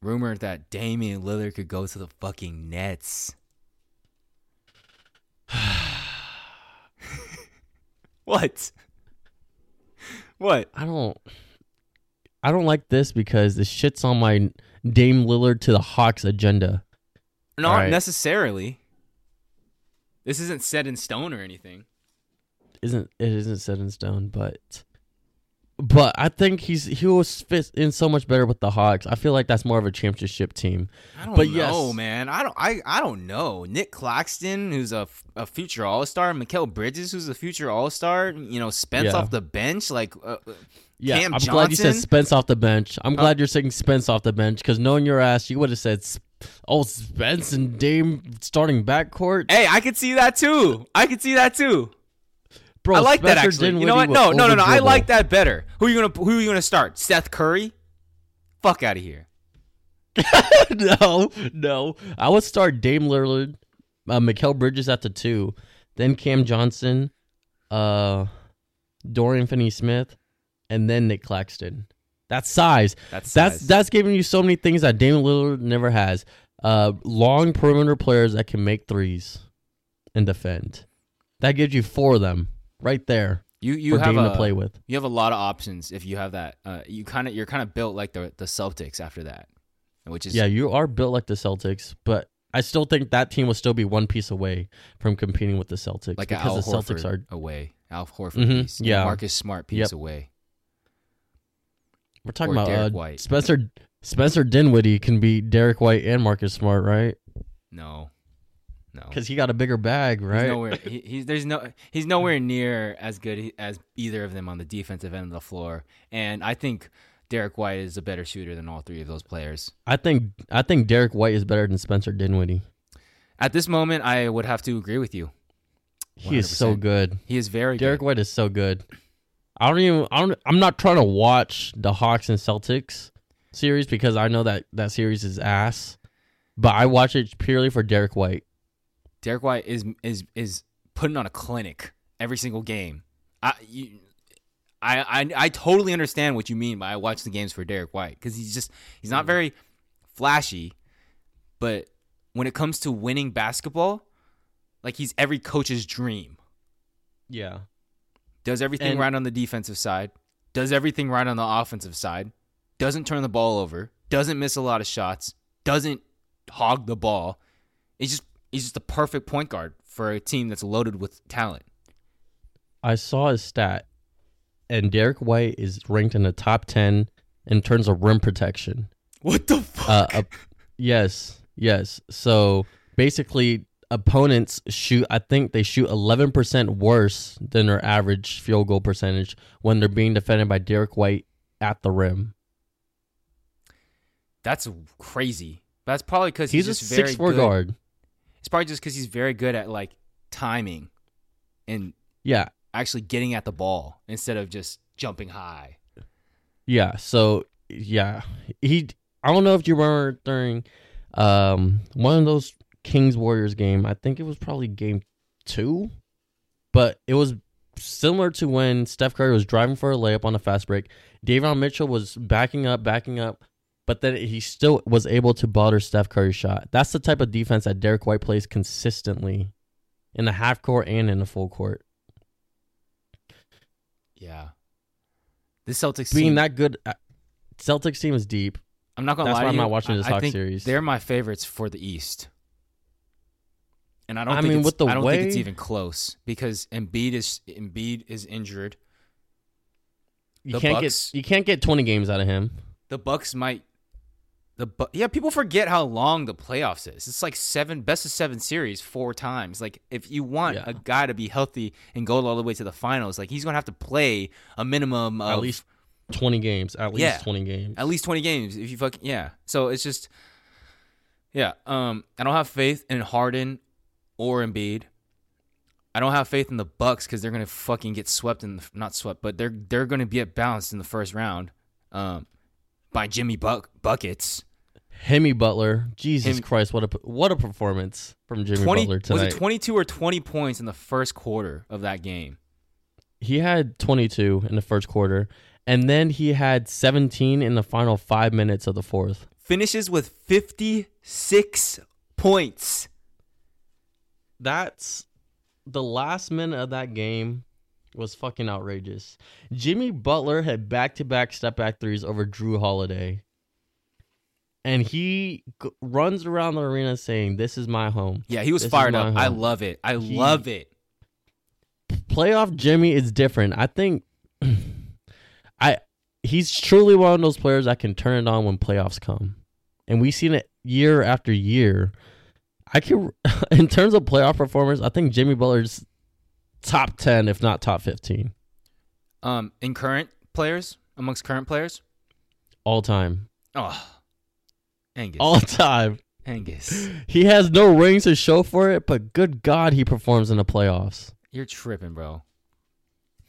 Rumored that Damian Lillard could go to the fucking Nets. [SIGHS] what? What? I don't. I don't like this because the shit's on my Dame Lillard to the Hawks agenda. Not Alright. necessarily. This isn't set in stone or anything. Isn't it isn't set in stone, but but I think he's he will fit in so much better with the Hawks. I feel like that's more of a championship team. I don't But know, yes. man. I don't. I, I don't know. Nic Claxton, who's a future All Star, Mikal Bridges, who's a future All Star. You know, Spence Yeah. off the bench. Like, uh, uh, Yeah, Cam I'm glad you said Spence off the bench. I'm Oh. glad you're saying Spence off the bench because knowing your ass, you would have said, Sp- "Oh, Spence and Dame starting backcourt." hey, I could see that too. I could see that too. Bro, I like that Spencer actually. You know what? No, no, no, no. I like that better. Who are you gonna Who are you gonna start? Seth Curry? Fuck out of here. [LAUGHS] no, no. I would start Dame Lillard, uh, Mikal Bridges at the two, then Cam Johnson, uh, Dorian Finney-Smith, and then Nic Claxton. That's size. That's That's that's giving you so many things that Dame Lillard never has. Uh, long perimeter players that can make threes and defend. That gives you four of them right there you. You have a to play with. you have a lot of options if you have that. Uh, you kind of you're kind of built like the the Celtics after that, which is Yeah, you are built like the Celtics, but I still think that team will still be one piece away from competing with the Celtics like because Al the Celtics are. away. Al Horford Mhm, piece. yeah. Marcus Smart piece Yep. away. We're talking or about uh, White. Spencer Spencer Dinwiddie can be Derrick White and Marcus Smart, right? No, no. Because he got a bigger bag, He's right? nowhere. He, he's there's no. He's nowhere near as good as either of them on the defensive end of the floor. And I think Derrick White is a better shooter than all three of those players. I think I think Derrick White is better than Spencer Dinwiddie. At this moment, I would have to agree with you. He is so good. He is very good. Derrick good. White is so good. I don't even. I don't. I'm not trying to watch the Hawks and Celtics series because I know that that series is ass. But I watch it purely for Derrick White. Derrick White is is is putting on a clinic every single game. I you, I I, I totally understand what you mean by I watch the games for Derrick White because he's just he's not very flashy, but when it comes to winning basketball, like he's every coach's dream. Yeah. Does everything And- right on the defensive side, does everything right on the offensive side, doesn't turn the ball over, doesn't miss a lot of shots, doesn't hog the ball. He's just he's just the perfect point guard for a team that's loaded with talent. I saw his stat, and Derrick White is ranked in the top ten in terms of rim protection. What the fuck? Uh, uh, yes, yes. So basically, opponents shoot. I think they shoot eleven percent worse than their average field goal percentage when they're being defended by Derrick White at the rim. That's crazy. That's probably because he's, He's, a six four good. guard. It's probably just because he's very good at like timing and Yeah, actually getting at the ball instead of just jumping high. yeah. So yeah, he. I don't know if you remember during um one of those Kings Warriors game. I think it was probably game two, but it was similar to when Steph Curry was driving for a layup on a fast break. Davion Mitchell was backing up, backing up, but then he still was able to bother Steph Curry's shot. That's the type of defense that Derrick White plays consistently in the half court and in the full court. Yeah. The Celtics Being team, that good, uh, Celtics team is deep. I'm not gonna That's lie why I'm you, not watching this I, Hawks series. They're my favorites for the East. And I don't I think mean, it's, with the I don't think it's even close because Embiid is Embiid is injured. You The can't Bucks- get you can't get 20 games out of him. The Bucks might the Bu- yeah, people forget how long the playoffs is. It's like seven best of seven series four times. Like if you want Yeah. a guy to be healthy and go all the way to the finals, like he's gonna have to play a minimum of At least 20 games. At least Yeah. 20 games. at least 20 games if you fucking yeah so it's just yeah um i don't have faith in harden or Embiid. i don't have faith in the bucks because they're gonna fucking get swept in the, not swept but they're they're gonna be at balanced in the first round um by jimmy Buck buckets Hemi Butler. Jesus Him- Christ, what a what a performance from Jimmy 20 Butler was it 22 or 20 points in the first quarter of that game he had 22 in the first quarter and then he had 17 in the final 5 minutes of the fourth. finishes with 56 points That's the last minute of that game was fucking outrageous. Jimmy Butler had back-to-back step-back threes over Jrue Holiday. And he g- runs around the arena saying, "This is my home." yeah he was This fired up i love it i He- love it playoff Jimmy is different. I think [CLEARS THROAT] I he's truly one of those players that can turn it on when playoffs come. And we've seen it year after year. I can [LAUGHS] in terms of playoff performance, I think Jimmy Butler's top 10 if not top 15 um in current players amongst current players all time. Oh, Angus. All time. Angus. He has no rings to show for it, but good god he performs in the playoffs. You're tripping, bro.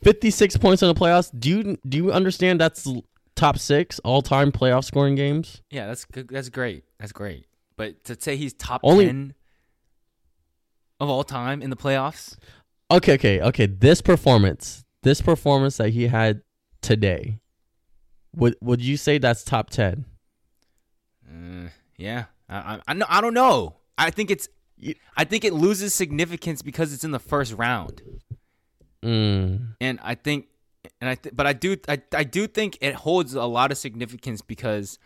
56 points in the playoffs. Do you do you understand that's top 6 all-time playoff scoring games? Yeah, that's good. That's great. That's great. But to say he's top Only- 10 of all time in the playoffs, Okay, okay, okay. This performance, this performance that he had today, would would you say that's top ten? uh, yeah. I, I, I, know, I don't know. I think it's. I think it loses significance because it's in the first round, Mm, and I think, and I, th- but I do, I, I do think it holds a lot of significance because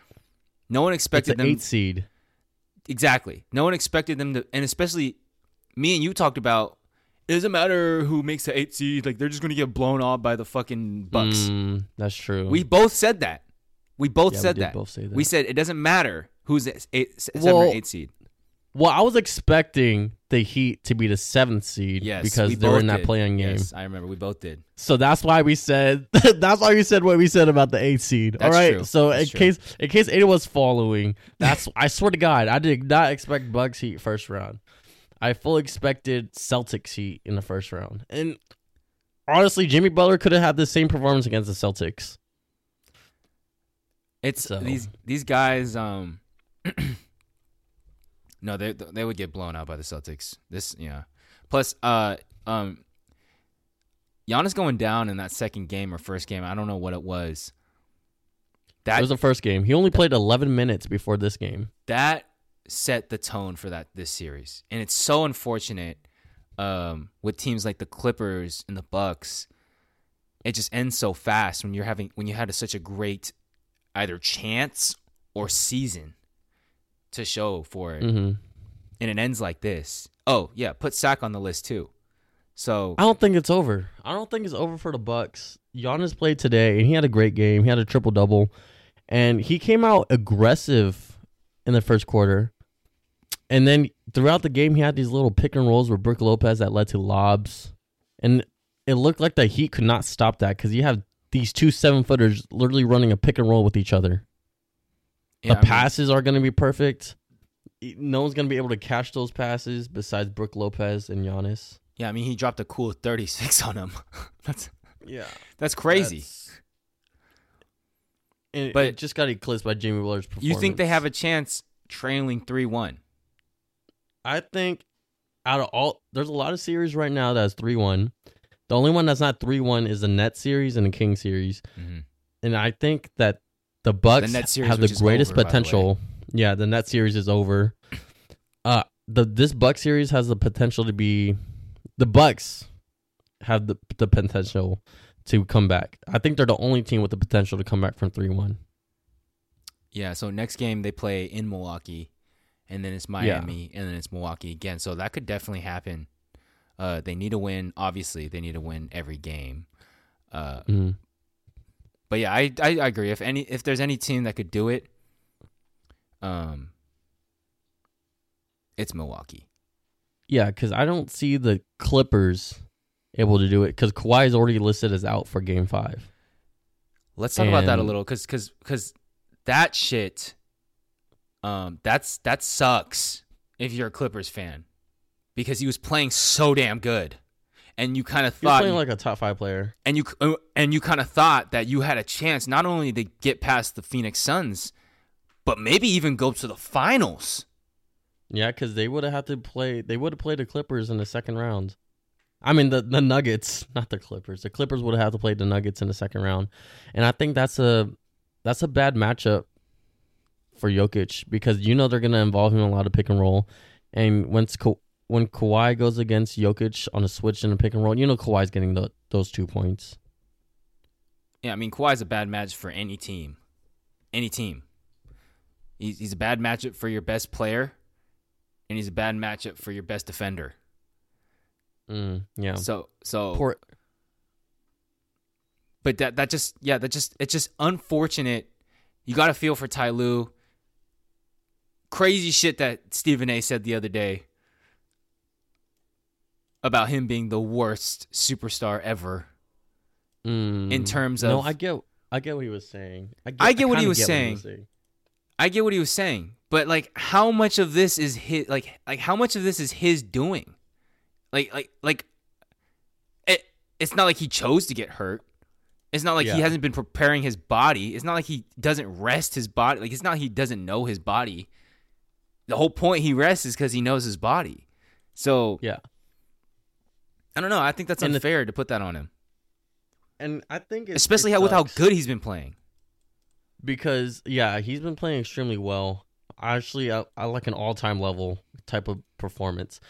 no one it's expected an them. eight seed. Exactly. No one expected them to, and especially me and you talked about. It doesn't matter who makes the eight seed. Like they're just gonna get blown off by the fucking Bucks. Mm, that's true. We both said that. We both Yeah, we said did that. both say that. We said it doesn't matter who's the eight, seven or eight seed. well, I was expecting the Heat to be the seventh seed Yes, because they were both in that playing game. Yes, I remember we both did. So that's why we said [LAUGHS] that's why we said what we said about the eight seed. That's All right. true. So That's in true. case in case anyone was following, that's I swear to God, I did not expect Bucks Heat first round. I fully expected Celtics Heat in the first round, and honestly, Jimmy Butler could have had the same performance against the Celtics. It's So- these these guys. Um, [CLEARS THROAT] no, they they would get blown out by the Celtics. This, yeah. Plus, uh, um, Giannis going down in that second game or first game. I don't know what it was. That It was the first game. He only played 11 minutes before this game. that set the tone for that this series, and it's so unfortunate um, with teams like the Clippers and the Bucks. It just ends so fast when you're having when you had a, such a great either chance or season to show for it, hmm and it ends like this. Oh yeah, put Sack on the list too. So I don't think it's over. I don't think it's over for the Bucks. Giannis played today, and he had a great game. He had a triple double, and he came out aggressive in the first quarter. And then throughout the game, he had these little pick and rolls with Brook Lopez that led to lobs, and it looked like the Heat could not stop that because you have these two seven footers literally running a pick and roll with each other. yeah, the I mean, passes are going to be perfect. No one's going to be able to catch those passes besides Brook Lopez and Giannis. yeah, I mean he dropped a cool 36 on him. [LAUGHS] that's Yeah. that's crazy. And But- it just got eclipsed by Jimmy Butler's performance. You think they have a chance trailing three one? I think out of all, there's a lot of series right now that's three one. The only one that's not three one is the Net series and the King series, Mm-hmm. and I think that the Bucks Net series, have the greatest over, by the potential. Yeah, the Net series is over. Uh, the this Buck series has the potential to be, the Bucks have the the potential to come back. I think they're the only team with the potential to come back from three one. Yeah, so next game they play in Milwaukee, and then it's Miami, and then it's Milwaukee again. So that could definitely happen. Uh, they need to win. Obviously, they need to win every game. Uh, Mm. but yeah, I, I I agree. If any if there's any team that could do it, um, it's Milwaukee. Yeah, because I don't see the Clippers able to do it because Kawhi is already listed as out for Game Five. Let's talk about that a little, cause cause cause that shit, um, that's that sucks if you're a Clippers fan, because he was playing so damn good, and you kind of thought playing like a top five player. and you uh, and you kind of thought that you had a chance not only to get past the Phoenix Suns, but maybe even go to the finals. Yeah, because they would have had to play. They would have played the Clippers in the second round. I mean the the Nuggets, [LAUGHS] not the Clippers. The Clippers would have had to play the Nuggets in the second round, and I think that's a that's a bad matchup for Jokic because you know they're gonna involve him in a lot of pick and roll, and once Ka- when Kawhi goes against Jokic on a switch and a pick and roll, you know Kawhi's getting the, those two points. Yeah, I mean Kawhi's a bad match for any team, any team. He's he's a bad matchup for your best player, and he's a bad matchup for your best defender. Mm, yeah. So so Poor, but that that just yeah that just it's just unfortunate. You got to feel for Ty Lue. Crazy shit that Stephen A. said the other day about him being the worst superstar ever mm, in terms of. no, I get I get what he was saying. I get, I get what he kinda was saying. I get what he was saying, but like, how much of this is his? Like, like how much of this is his doing? Like, like, like, it. It's not like he chose to get hurt. It's not like he hasn't been preparing his body. It's not like he doesn't rest his body. Like, it's not like he doesn't know his body. The whole point he rests is because he knows his body. So Yeah. I don't know. I think that's And the- unfair to put that on him, And I think it, especially it how with how good he's been playing. because yeah, he's been playing extremely well. Actually, I, I like an all-time level type of performance.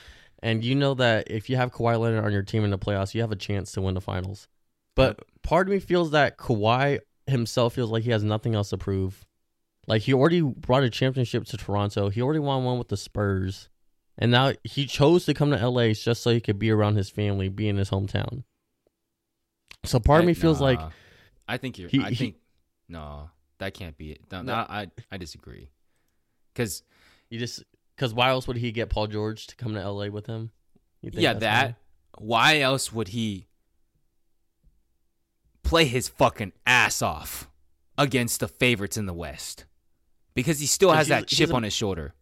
And you know that if you have Kawhi Leonard on your team in the playoffs, you have a chance to win the finals. But part of me feels that Kawhi himself feels like he has nothing else to prove. Like he already brought a championship to Toronto. He already won one with the Spurs. And now he chose to come to LA just so he could be around his family, be in his hometown. So part of me feels like I think you're. he- I he- think no, that can't be it. No, No. I I disagree. Because You just because why else would he get Paul George to come to LA with him? You think yeah, that. why? Why else would he play his fucking ass off against the favorites in the West? Because he still has that chip a- on his shoulder.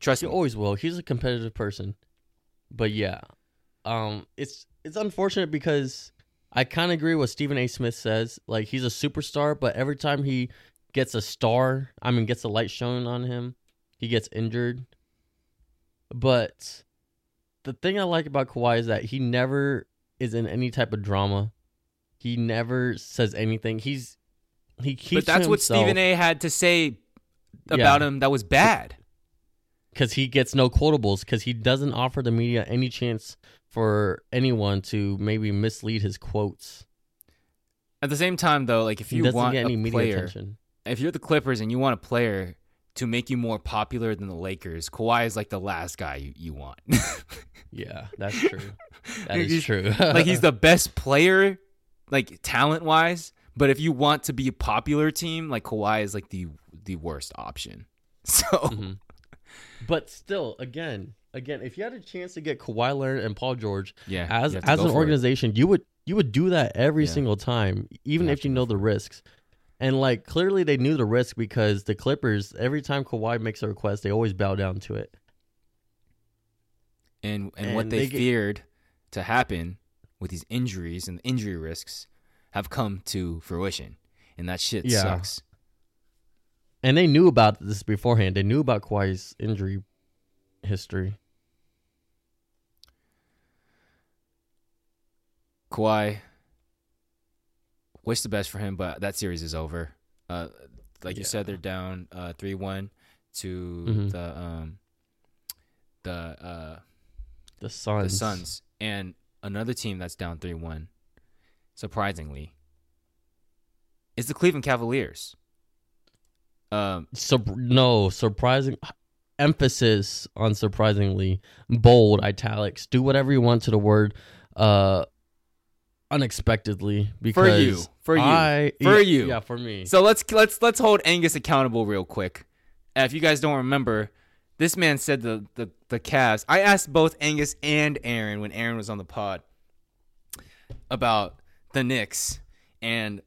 Trust he me. always will. He's a competitive person, but yeah, um, it's it's unfortunate because I kind of agree with Stephen A. Smith says. Like he's a superstar, but every time he gets a star, I mean, gets a light shown on him, he gets injured. But the thing I like about Kawhi is that he never is in any type of drama. He never says anything. He's he keeps. But that's what Stephen A. had to say about him that was bad. Because he gets no quotables. Because he doesn't offer the media any chance for anyone to maybe mislead his quotes. At the same time, though, like if you want get any a media player, attention. if you're the Clippers and you want a player to make you more popular than the Lakers, Kawhi is like the last guy you, you want. [LAUGHS] Yeah, that's true. That is true. like he's the [LAUGHS] best player, like talent wise. But if you want to be a popular team, like Kawhi is like the the worst option. [LAUGHS] So Mhm. But still, again, again, if you had a chance to get Kawhi Leonard and Paul George yeah, as you have to as an for it. organization, you would you would do that every Yeah. single time, even You if you know the risks. And like clearly, they knew the risk because the Clippers, every time Kawhi makes a request, they always bow down to it. and and what and they, they get- feared to happen with these injuries and injury risks have come to fruition, and that shit Yeah. sucks. And they knew about this beforehand. They knew about Kawhi's injury history. Kawhi, wish the best for him, but that series is over. Uh, like you said, they're down uh, three one to Mhm. the um the uh The Suns. the Suns and another team that's down three one. Surprisingly, is the Cleveland Cavaliers. Um, Sur- no, surprising emphasis on surprisingly bold italics. Do whatever you want to the word uh unexpectedly because for you, for you, I for yeah, you. Yeah, for me. So let's let's let's hold Angus accountable real quick. If you guys don't remember, this man said the the the Cavs. I asked both Angus and Aaron when Aaron was on the pod about the Knicks and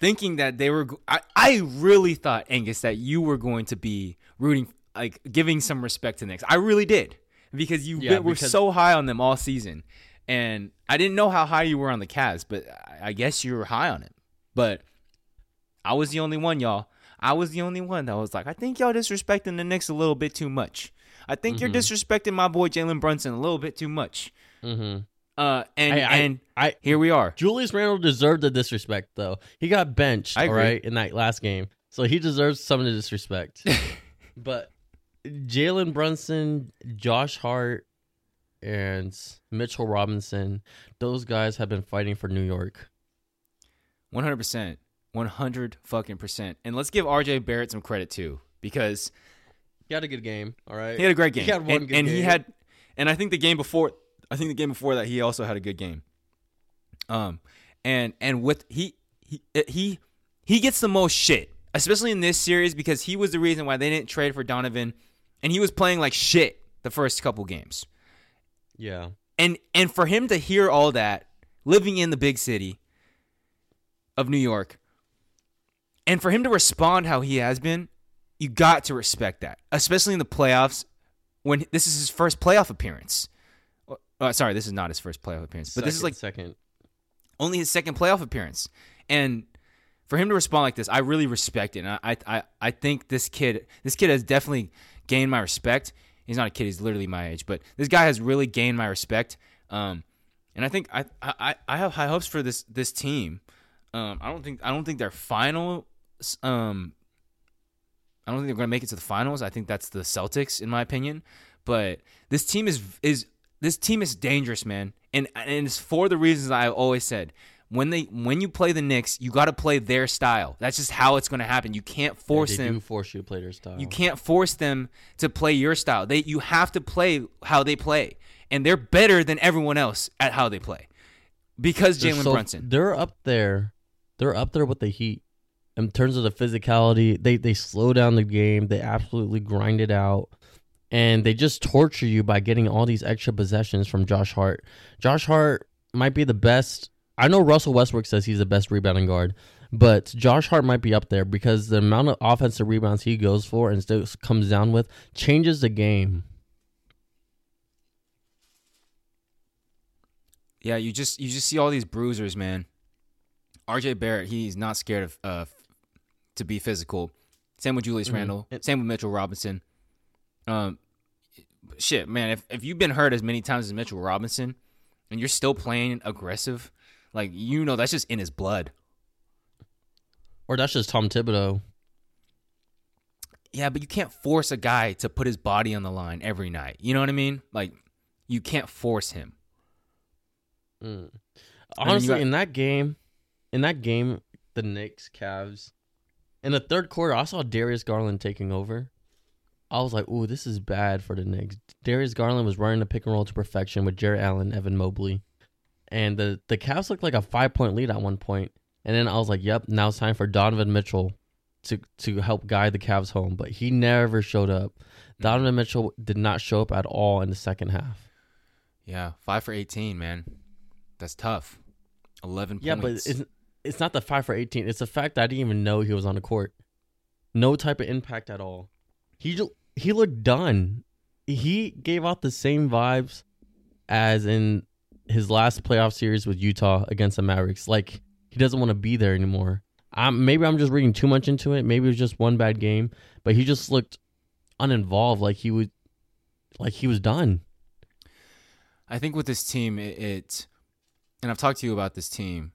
thinking that they were. I I really thought Angus that you were going to be rooting like giving some respect to the Knicks. I really did because you Yeah, were because- so high on them all season. And I didn't know how high you were on the Cavs, but I- guess you were high on it. But I was the only one, y'all. I was the only one that was like, I think y'all disrespecting the Knicks a little bit too much. I think you're Mhm. disrespecting my boy Jalen Brunson a little bit too much. mm-hmm. Uh, and I- I- and I here we are. Julius Randle deserved the disrespect though. He got benched, I all agree. right, in that last game. So he deserves some of the disrespect. [LAUGHS] but Jalen Brunson, Josh Hart, and Mitchell Robinson, those guys have been fighting for New York. One hundred percent. One hundred fucking percent. And let's give RJ Barrett some credit too, because He had a good game, all right. he had a great game. He had one and, good and he had and I think the game before I think the game before that he also had a good game. Um and and with he he he he gets the most shit, especially in this series because he was the reason why they didn't trade for Donovan and he was playing like shit the first couple games. yeah. And and for him to hear all that living in the big city of New York and for him to respond how he has been, you got to respect that, especially in the playoffs when this is his first playoff appearance. Uh, sorry, this is not his first playoff appearance, but this is like second. only his second playoff appearance. And for him to respond like this, I really respect it. And I, I, I think this kid, this kid has definitely gained my respect. He's not a kid; he's literally my age. But this guy has really gained my respect. Um, and I think I, I, I have high hopes for this this team. Um, I don't think I don't think they're final. Um, I don't think they're going to make it to the finals. I think that's the Celtics, in my opinion. But this team is is this team is dangerous, man, and and it's for the reasons I've always said. When they when you play the Knicks, you got to play their style. That's just how it's going to happen. You can't force they them. do force you to play their style. You can't force them to play your style. They you have to play how they play, and they're better than everyone else at how they play because Jalen so- Brunson. They're up there. They're up there with the Heat in terms of the physicality. They they slow down the game. They absolutely grind it out, and they just torture you by getting all these extra possessions from Josh Hart. Josh Hart might be the best. I know Russell Westbrook says he's the best rebounding guard, but Josh Hart might be up there because the amount of offensive rebounds he goes for and still comes down with changes the game. Yeah, you just you just see all these bruisers, man. RJ Barrett, he's not scared of uh, to be physical. Same with Julius Mhm. Randle. Same with Mitchell Robinson. Um, shit, man. If if you've been hurt as many times as Mitchell Robinson, and you're still playing aggressive, like you know that's just in his blood. Or that's just Tom Thibodeau. Yeah, but you can't force a guy to put his body on the line every night. You know what I mean? Like you can't force him. Mm. Honestly, got- in that game, in that game, the Knicks, Cavs, in the third quarter, I saw Darius Garland taking over. I was like, "Ooh, this is bad for the Knicks." Darius Garland was running the pick and roll to perfection with Jarrett Allen, Evan Mobley, and the the Cavs looked like a five point lead at one point. And then I was like, "Yep, now it's time for Donovan Mitchell to to help guide the Cavs home." But he never showed up. Mm-hmm. Donovan Mitchell did not show up at all in the second half. Yeah, five for eighteen, man. That's tough. Eleven Yeah, but points. it's it's not the five for eighteen. It's the fact that I didn't even know he was on the court. No type of impact at all. He he looked done. He gave out the same vibes as in his last playoff series with Utah against the Mavericks. Like he doesn't want to be there anymore. I'm, maybe I'm just reading too much into it. Maybe it was just one bad game, but he just looked uninvolved. Like he was, like he was done. I think with this team, it, it, and I've talked to you about this team.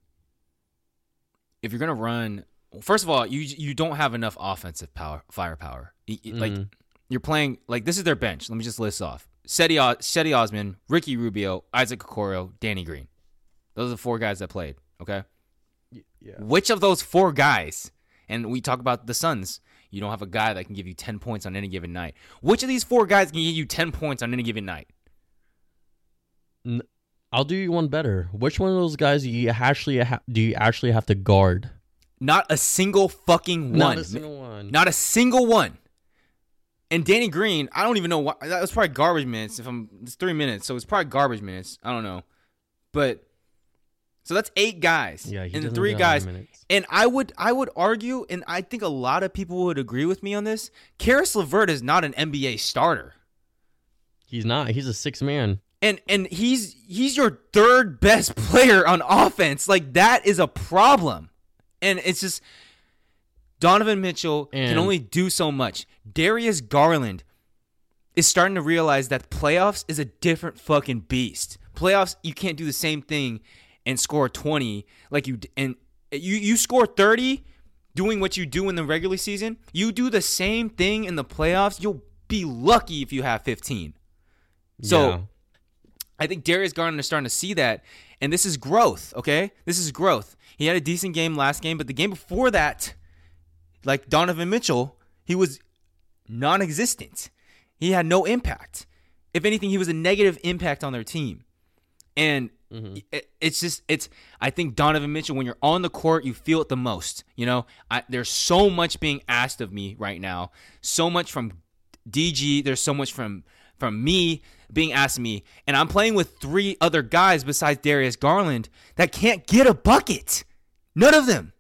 If you're gonna run, first of all, you you don't have enough offensive power, firepower. Y- y- Like Mhm. you're playing, like this is their bench. Let me just list off: Cedi, Cedi Osman, Ricky Rubio, Isaac Okoro, Danny Green. Those are the four guys that played. Okay, yeah. which of those four guys? And we talk about the Suns. You don't have a guy that can give you ten points on any given night. Which of these four guys can give you ten points on any given night? I'll do you one better. Which one of those guys do you actually ha- do you actually have to guard? Not a single fucking one. Not a single one. Not a single one. And Danny Green, I don't even know why. That was probably garbage minutes. If I'm, it's three minutes, so it's probably garbage minutes. I don't know, but so that's eight guys. yeah, he and three get a lot of guys. And I would, I would argue, and I think a lot of people would agree with me on this. Caris LeVert is not an NBA starter, He's not. He's a six man. and and he's he's your third best [LAUGHS] player on offense. Like that is a problem, and it's just Donovan Mitchell can only do so much. Darius Garland is starting to realize that playoffs is a different fucking beast. Playoffs, you can't do the same thing and score 20 like you and you you score 30 doing what you do in the regular season. You do the same thing in the playoffs, you'll be lucky if you have 15. So Yeah. I think Darius Garland is starting to see that, and this is growth. Okay, this is growth. He had a decent game last game, but the game before that, like Donovan Mitchell, he was non-existent. He had no impact. If anything, he was a negative impact on their team, and Mhm. it, it's just it's. I think Donovan Mitchell, when you're on the court, you feel it the most. You know, I, there's so much being asked of me right now. So much from DG. There's so much from from me being asked me, and I'm playing with three other guys besides Darius Garland that can't get a bucket. None of them.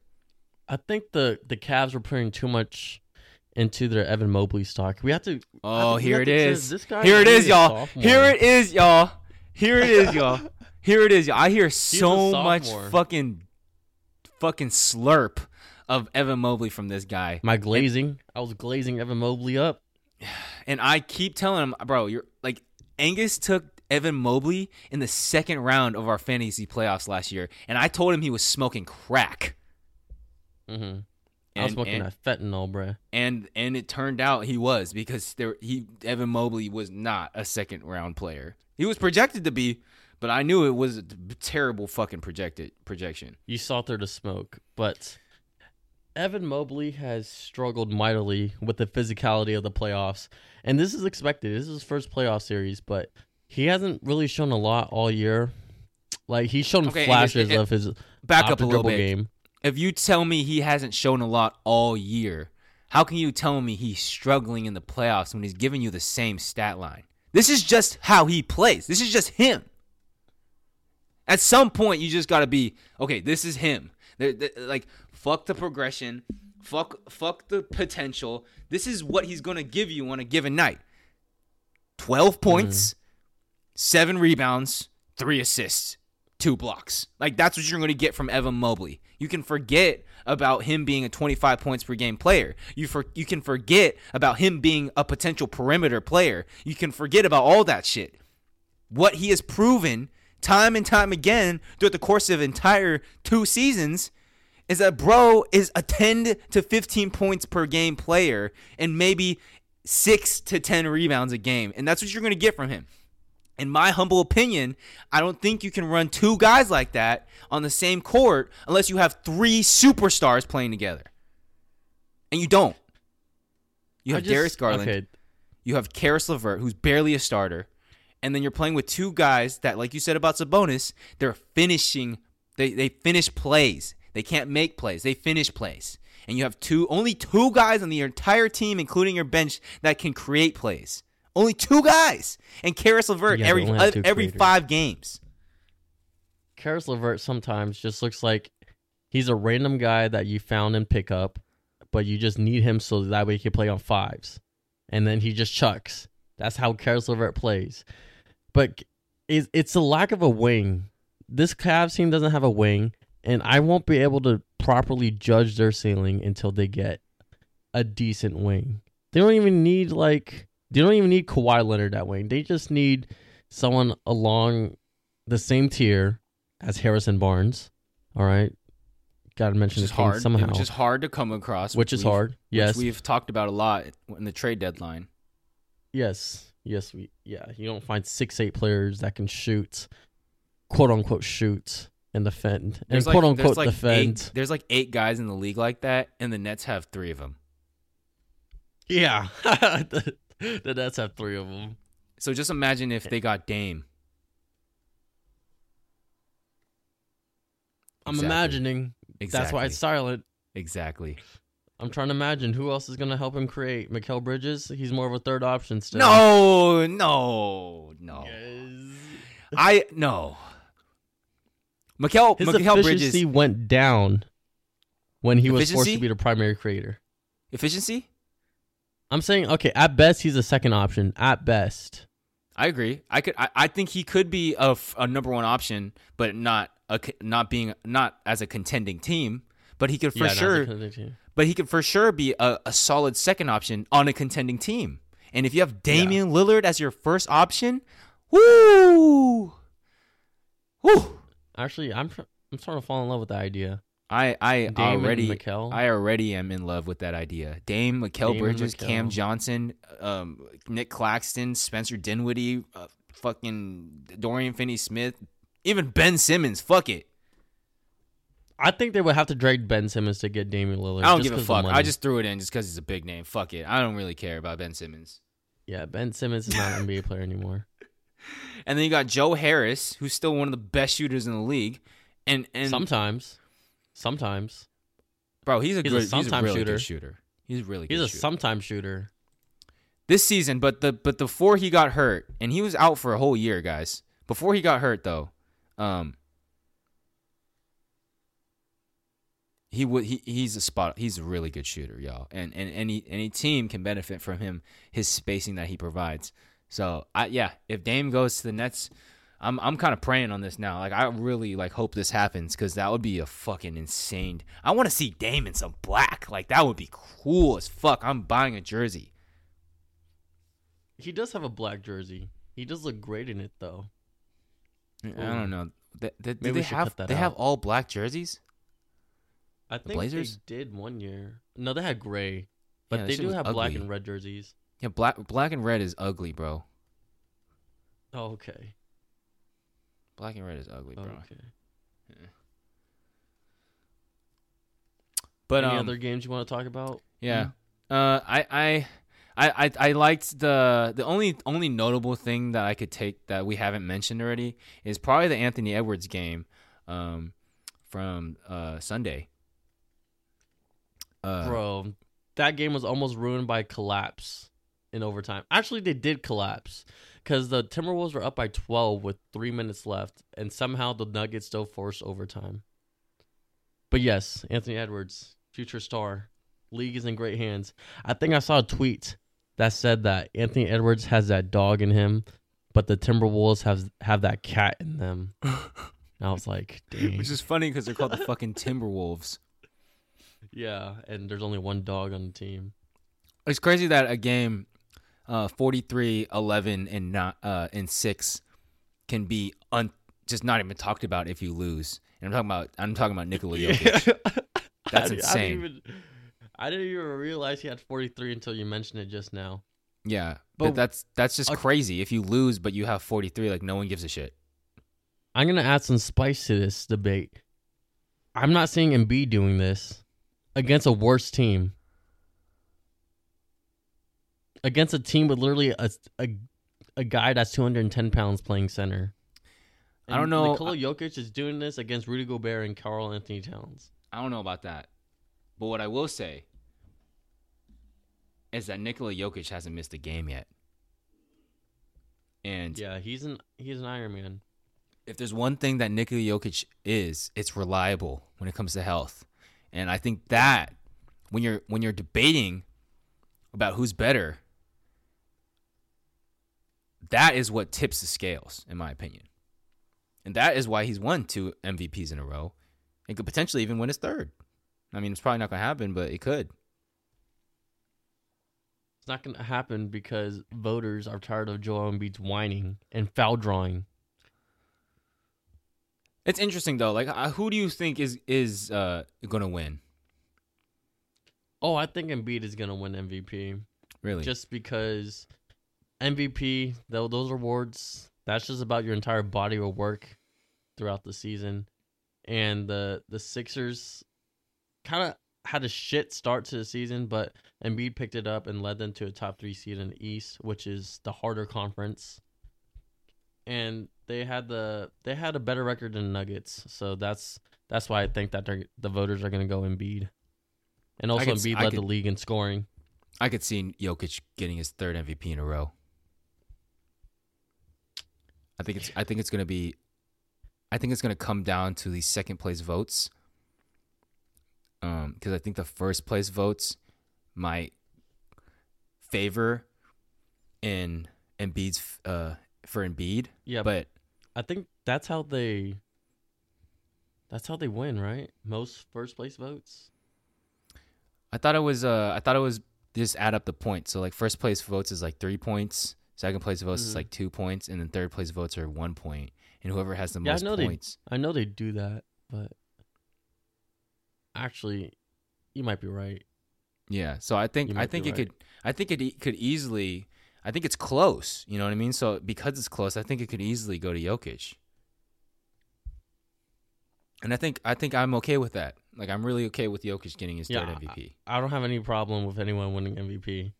I think the the Cavs were putting too much into their Evan Mobley stock. We have to. Oh, we here have it is. This guy Here it is. y'all. Here it is, y'all. Here it is, y'all. Here it is. y'all. I hear so much fucking fucking slurp of Evan Mobley from this guy. My glazing. I was glazing Evan Mobley up. [SIGHS] And I keep telling him, bro, you're like Angus took Evan Mobley in the second round of our fantasy playoffs last year, and I told him he was smoking crack. Mm-hmm. I was smoking and- that fentanyl, bruh. and and it turned out he was because there he Evan Mobley was not a second round player. He was projected to be, but I knew it was a terrible fucking projected projection. You saw through the smoke, but Evan Mobley has struggled mightily with the physicality of the playoffs, and this is expected. This is his first playoff series, but he hasn't really shown a lot all year. Like he's shown Okay, flashes it- it- of his Back up a little bit. game. If you tell me he hasn't shown a lot all year, how can you tell me he's struggling in the playoffs when he's giving you the same stat line? This is just how he plays. This is just him. At some point, you just got to be okay. This is him. They're- they're- like fuck the progression, fuck fuck the potential. This is what he's gonna give you on a given night. Twelve mm-hmm. points, seven rebounds, three assists, two blocks. Like that's what you're going to get from Evan Mobley. You can forget about him being a 25 points per game player. You for you can forget about him being a potential perimeter player. You can forget about all that shit. What he has proven time and time again throughout the course of entire two seasons is that bro is a 10 to 15 points per game player and maybe 6 to 10 rebounds a game. And that's what you're going to get from him. In my humble opinion, I don't think you can run two guys like that on the same court unless you have three superstars playing together. And you don't. You have just- Darius Garland. Okay, You have Caris LeVert, who's barely a starter, and then you're playing with two guys that, like you said about Sabonis, they're finishing. They they finish plays. They can't make plays. They finish plays. And you have two, only two guys on the entire team, including your bench, that can create plays. Only two guys, and Caris LeVert Yeah, every every creators. five games. Caris LeVert sometimes just looks like he's a random guy that you found in pickup, but you just need him so that way he can play on fives, and then he just chucks. That's how Karis LeVert plays. But it's it's a lack of a wing. This Cavs team doesn't have a wing, and I won't be able to properly judge their ceiling until they get a decent wing. They don't even need like they don't even need Kawhi Leonard that wing. They just need someone along the same tier as Harrison Barnes. All right, got to mention is Kings hard. somehow, Which is hard to come across. which is we've- hard. which Yes, we've talked about a lot in the trade deadline. yes, yes. We yeah. You don't find six eight players that can shoot, quote unquote shoot and defend, and There's quote like, there's unquote like defend. Eight, there's like eight guys in the league like that, and the Nets have three of them. Yeah, the, [LAUGHS] the Nets have three of them. So just imagine if they got Dame. I'm Exactly. imagining. Exactly. That's why it's silent. exactly. I'm trying to imagine who else is going to help him create. Mikal Bridges, he's more of a third option still. No, no, no. Yes. I no. Mikal His Mikal efficiency Bridges went down when he was forced Efficiency? to be the primary creator. efficiency. I'm saying, okay, at best he's a second option. At best, I agree. I could. I, I think he could be a, f- a number one option, but not a c- not being not as a contending team. But he could for Yeah, not as a sure. But he could for sure be a, a solid second option on a contending team. And if you have Damian Lillard as your first option, woo, woo. Actually, I'm I'm starting to fall in love with the idea. I I Dame already. I already am in love with that idea. Dame, and Bridges, Cam Johnson, um, Nic Claxton, Spencer Dinwiddie, uh, fucking Dorian Finney-Smith, even Ben Simmons. Fuck it. I think they would have to drag Ben Simmons to get Damian Lillard. I don't just give a fuck. I just threw it in just because he's a big name. Fuck it. I don't really care about Ben Simmons. yeah, Ben Simmons is not an NBA player anymore. And then you got Joe Harris, who's still one of the best shooters in the league. And and sometimes, sometimes bro, he's a He's a good, he's a really shooter. good shooter. He's really good. he's a shooter. sometime shooter. this season, but the but before he got hurt, and he was out for a whole year, guys. Before he got hurt, though, um, he would he he's a spot. He's a really good shooter, y'all, and and any any team can benefit from him his spacing that he provides. So I yeah, if Dame goes to the Nets. I'm I'm kind of praying on this now. Like I really like hope this happens because that would be a fucking insane. I want to see Dame in some black. Like that would be cool as fuck. I'm buying a jersey. He does have a black jersey. He does look great in it though. I don't know. They, they, do they have they have all black jerseys? I think the Blazers? they did one year. No, they had gray, but Yeah, they do have black and red jerseys. Yeah, black black and red is ugly, bro. Oh, okay. Black and red is ugly, bro. Okay. But Any um, other games you want to talk about? yeah. Uh, I I. I, I, I liked the the only only notable thing that I could take that we haven't mentioned already is probably the Anthony Edwards game um, from uh, Sunday. Uh, Bro, that game was almost ruined by collapse in overtime. Actually, they did collapse because the Timberwolves were up by 12 with three minutes left, and somehow the Nuggets still forced overtime. But yes, Anthony Edwards, future star, league is in great hands. I think I saw a tweet that said that Anthony Edwards has that dog in him, but the Timberwolves have have that cat in them. And I was like, dang. [LAUGHS] Which is funny because they're called the fucking Timberwolves. [LAUGHS] yeah, and there's only one dog on the team. It's crazy that a game uh 43 11 and not uh and 6 can be un- just not even talked about if you lose. And I'm talking about I'm talking about Nikola Jokic. [LAUGHS] That's I, insane. I didn't, even, I didn't even realize he had 43 until you mentioned it just now. Yeah, but, But- that's that's just Uh, crazy. If you lose but you have 43 like no one gives a shit. I'm gonna add some spice to this debate. I'm not seeing Embiid doing this against a worse team. Against a team with literally a a, a guy that's 210 pounds playing center. I don't know- Nikola Jokic is doing this against Rudy Gobert and Karl-Anthony Towns. I don't know about that. But what I will say is that Nikola Jokic hasn't missed a game yet. And Yeah, he's an he's an Iron Man. if there's one thing that Nikola Jokic is, it's reliable when it comes to health. And I think that when you're when you're debating about who's better, that is what tips the scales, in my opinion. And that is why he's won two MVPs in a row and could potentially even win his third. I mean, it's probably not going to happen, but it could. It's not gonna happen because voters are tired of Joel Embiid's whining and foul drawing. It's interesting though. Like, uh, who do you think is is uh, going to win? Oh, I think Embiid is gonna win MVP. Really? just because MVP, though those awards, that's just about your entire body of work throughout the season. And the the Sixers kind of had a shit start to the season, but Embiid picked it up and led them to a top three seed in the East, which is the harder conference. And they had the they had a better record than Nuggets, so that's that's why I think that the voters are going to go Embiid. And also, could Embiid I led the league in scoring. I could see Jokic getting his third MVP in a row. I think it's I think it's gonna be I think it's gonna come down to the second place votes. Um, because I think the first place votes might favor in Embiid's uh for Embiid. Yeah, But I think that's how they. That's how they win, right? Most first place votes. I thought it was uh I thought it was just add up the points. So like first place votes is like three points, second place votes is Mhm. like two points, and then third place votes are one point. And whoever has the Yeah, I most know they- I know they do that, but actually, you might be right. Yeah. So I think I think it could I think it e- could easily I think it's close. You know what I mean? So because it's close, I think it could easily go to Jokic. And I think I think I'm okay with that. Like I'm really okay with Jokic getting his Yeah, third MVP. I don't have any problem with anyone winning MVP,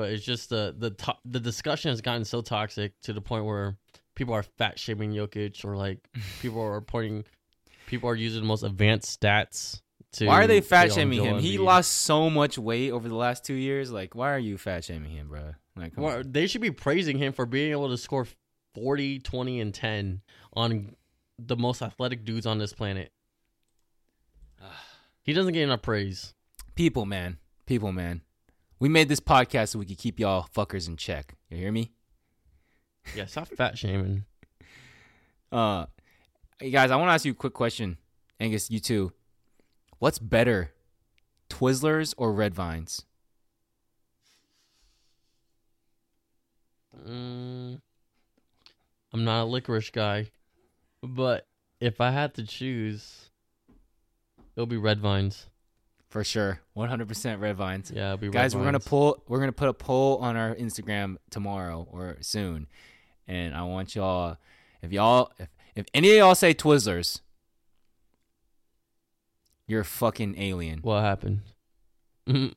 but it's just the the to- the discussion has gotten so toxic to the point where people are fat shaming Jokic or like [LAUGHS] people are pointing, people are using the most advanced stats. To Why are they fat shaming him? He lost so much weight over the last two years. Like, why are you fat shaming him, bro? Like, Well, they should be praising him for being able to score 40, 20, and 10 on the most athletic dudes on this planet. [SIGHS] He doesn't get enough praise. people, man, people, man. We made this podcast so we could keep y'all fuckers in check. You hear me? Yeah, stop fat shaming. [LAUGHS] Uh, hey guys, I want to ask you a quick question, Angus. You too. What's better, Twizzlers or Red Vines? Mm, I'm not a licorice guy, but if I had to choose, it'll be red vines. For sure, 100% Red Vines. Yeah, be Guys, we're gonna pull. We're gonna put a poll on our Instagram tomorrow or soon, and I want y'all. If y'all, if, if any of y'all say Twizzlers, you're a fucking alien. What happened? [LAUGHS]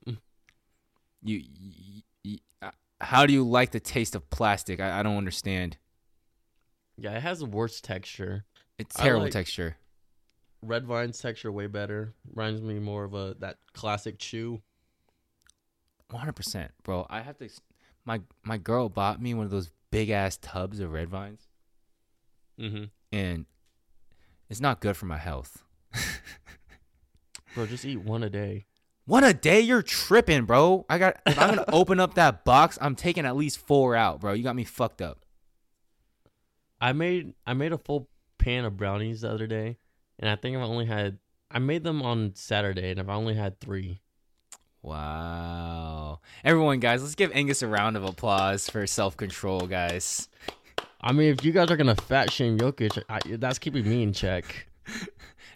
You, you, you uh, how do you like the taste of plastic? I, I don't understand. yeah, it has a worse texture. It's terrible like- texture. Red vines texture way better. Reminds me more of a that classic chew. 100 percent, bro. I have to. My my girl bought me one of those big ass tubs of red vines, Mm-hmm. and it's not good for my health. Bro, just eat one a day. One a day, you're tripping, bro. I got. If I'm gonna [LAUGHS] open up that box, I'm taking at least four out, bro. You got me fucked up. I made I made a full pan of brownies the other day, and I think I've only had. I made them on Saturday, and I've only had three. Wow. Everyone, guys, let's give Angus a round of applause for self control, guys. I mean, if you guys are gonna fat shame Jokic, I, that's keeping me in check. [LAUGHS]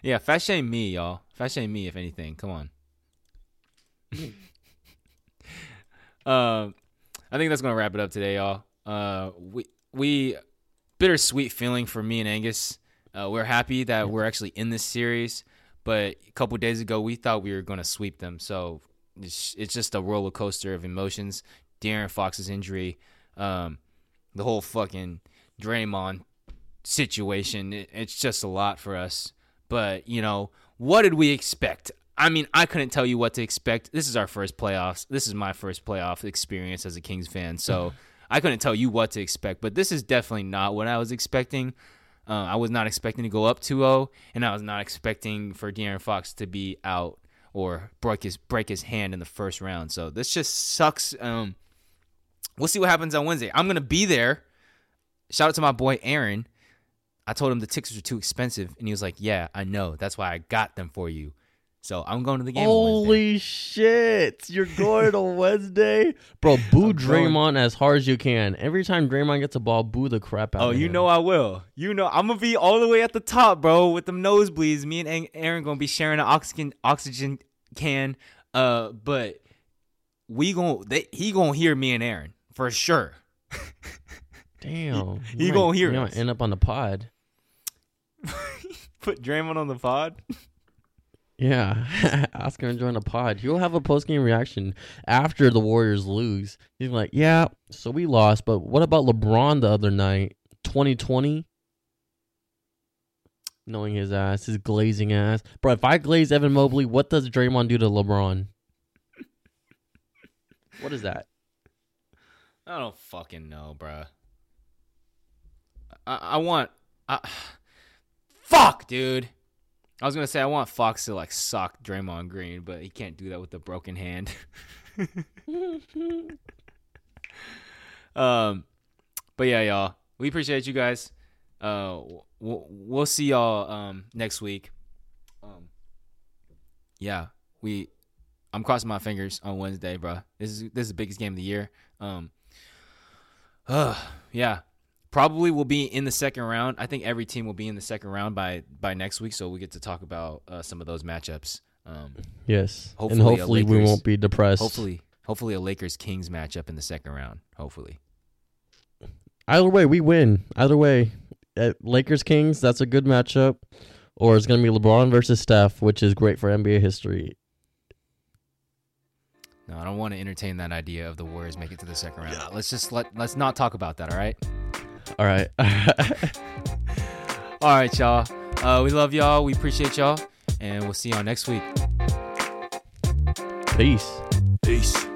Yeah, fat shame me, y'all. Fat shame me, if anything. Come on. um, [LAUGHS] I think that's gonna wrap it up today, y'all. Uh, we we bittersweet feeling for me and Angus. Uh, we're happy that we're actually in this series, but a couple days ago we thought we were gonna sweep them. So it's, it's just a roller coaster of emotions. De'Aaron Fox's injury, um, the whole fucking Draymond situation. It, it's just a lot for us. But you know, what did we expect? I mean, I couldn't tell you what to expect. This is our first playoffs. This is my first playoff experience as a Kings fan. So [LAUGHS] I couldn't tell you what to expect. But this is definitely not what I was expecting. Uh, I was not expecting to go up 2-0, and I was not expecting for De'Aaron Fox to be out or break his break his hand in the first round. So this just sucks. Um, we'll see what happens on Wednesday. I'm gonna be there. Shout out to my boy Aaron. I told him the tickets were too expensive, and he was like, "Yeah, I know. That's why I got them for you." So I'm going to the game. Holy shit! You're going on [LAUGHS] Wednesday, bro. Boo I'm going. Draymond as hard as you can. Every time Draymond gets a ball, boo the crap out. Oh, you him. know I will. You know I'm gonna be all the way at the top, bro, with them nosebleeds. Me and Aaron gonna be sharing an oxygen oxygen can. Uh, but we gon' they, he gonna hear me and Aaron for sure. [LAUGHS] Damn, he you gonna hear you us. end up on the pod. [LAUGHS] Put Draymond on the pod. Yeah, ask him to join the pod. He'll have a post game reaction after the Warriors lose. He's like, "Yeah, so we lost, but what about LeBron the other night, 2020?" Knowing his ass, his glazing ass, bro. If I glaze Evan Mobley, what does Draymond do to LeBron? What is that? I don't fucking know, bro. I, I want. I, [SIGHS] fuck, dude. I was gonna say I want Fox to like sock Draymond Green, but he can't do that with a broken hand. [LAUGHS] um, but yeah, y'all. We appreciate you guys. Uh, we'll, we'll see y'all um next week. Um, yeah, we. I'm crossing my fingers on Wednesday, bro. This is this is the biggest game of the year. Um, uh, [SIGHS] yeah, probably will be in the second round. I think every team will be in the second round by by next week, so we get to talk about uh, some of those matchups. Um, Yes, Hopefully and a hopefully we won't be depressed. hopefully, hopefully a Lakers Kings matchup in the second round. Hopefully, Either way, we win. Either way, uh, Lakers Kings, that's a good matchup. Or it's gonna be LeBron versus Steph, which is great for NBA history. no, I don't want to entertain that idea of the Warriors make it to the second round. Let's just let let's not talk about that. All right, All right. [LAUGHS] all right, y'all. Uh, we love y'all. We appreciate y'all, and we'll see y'all next week. Peace. Peace.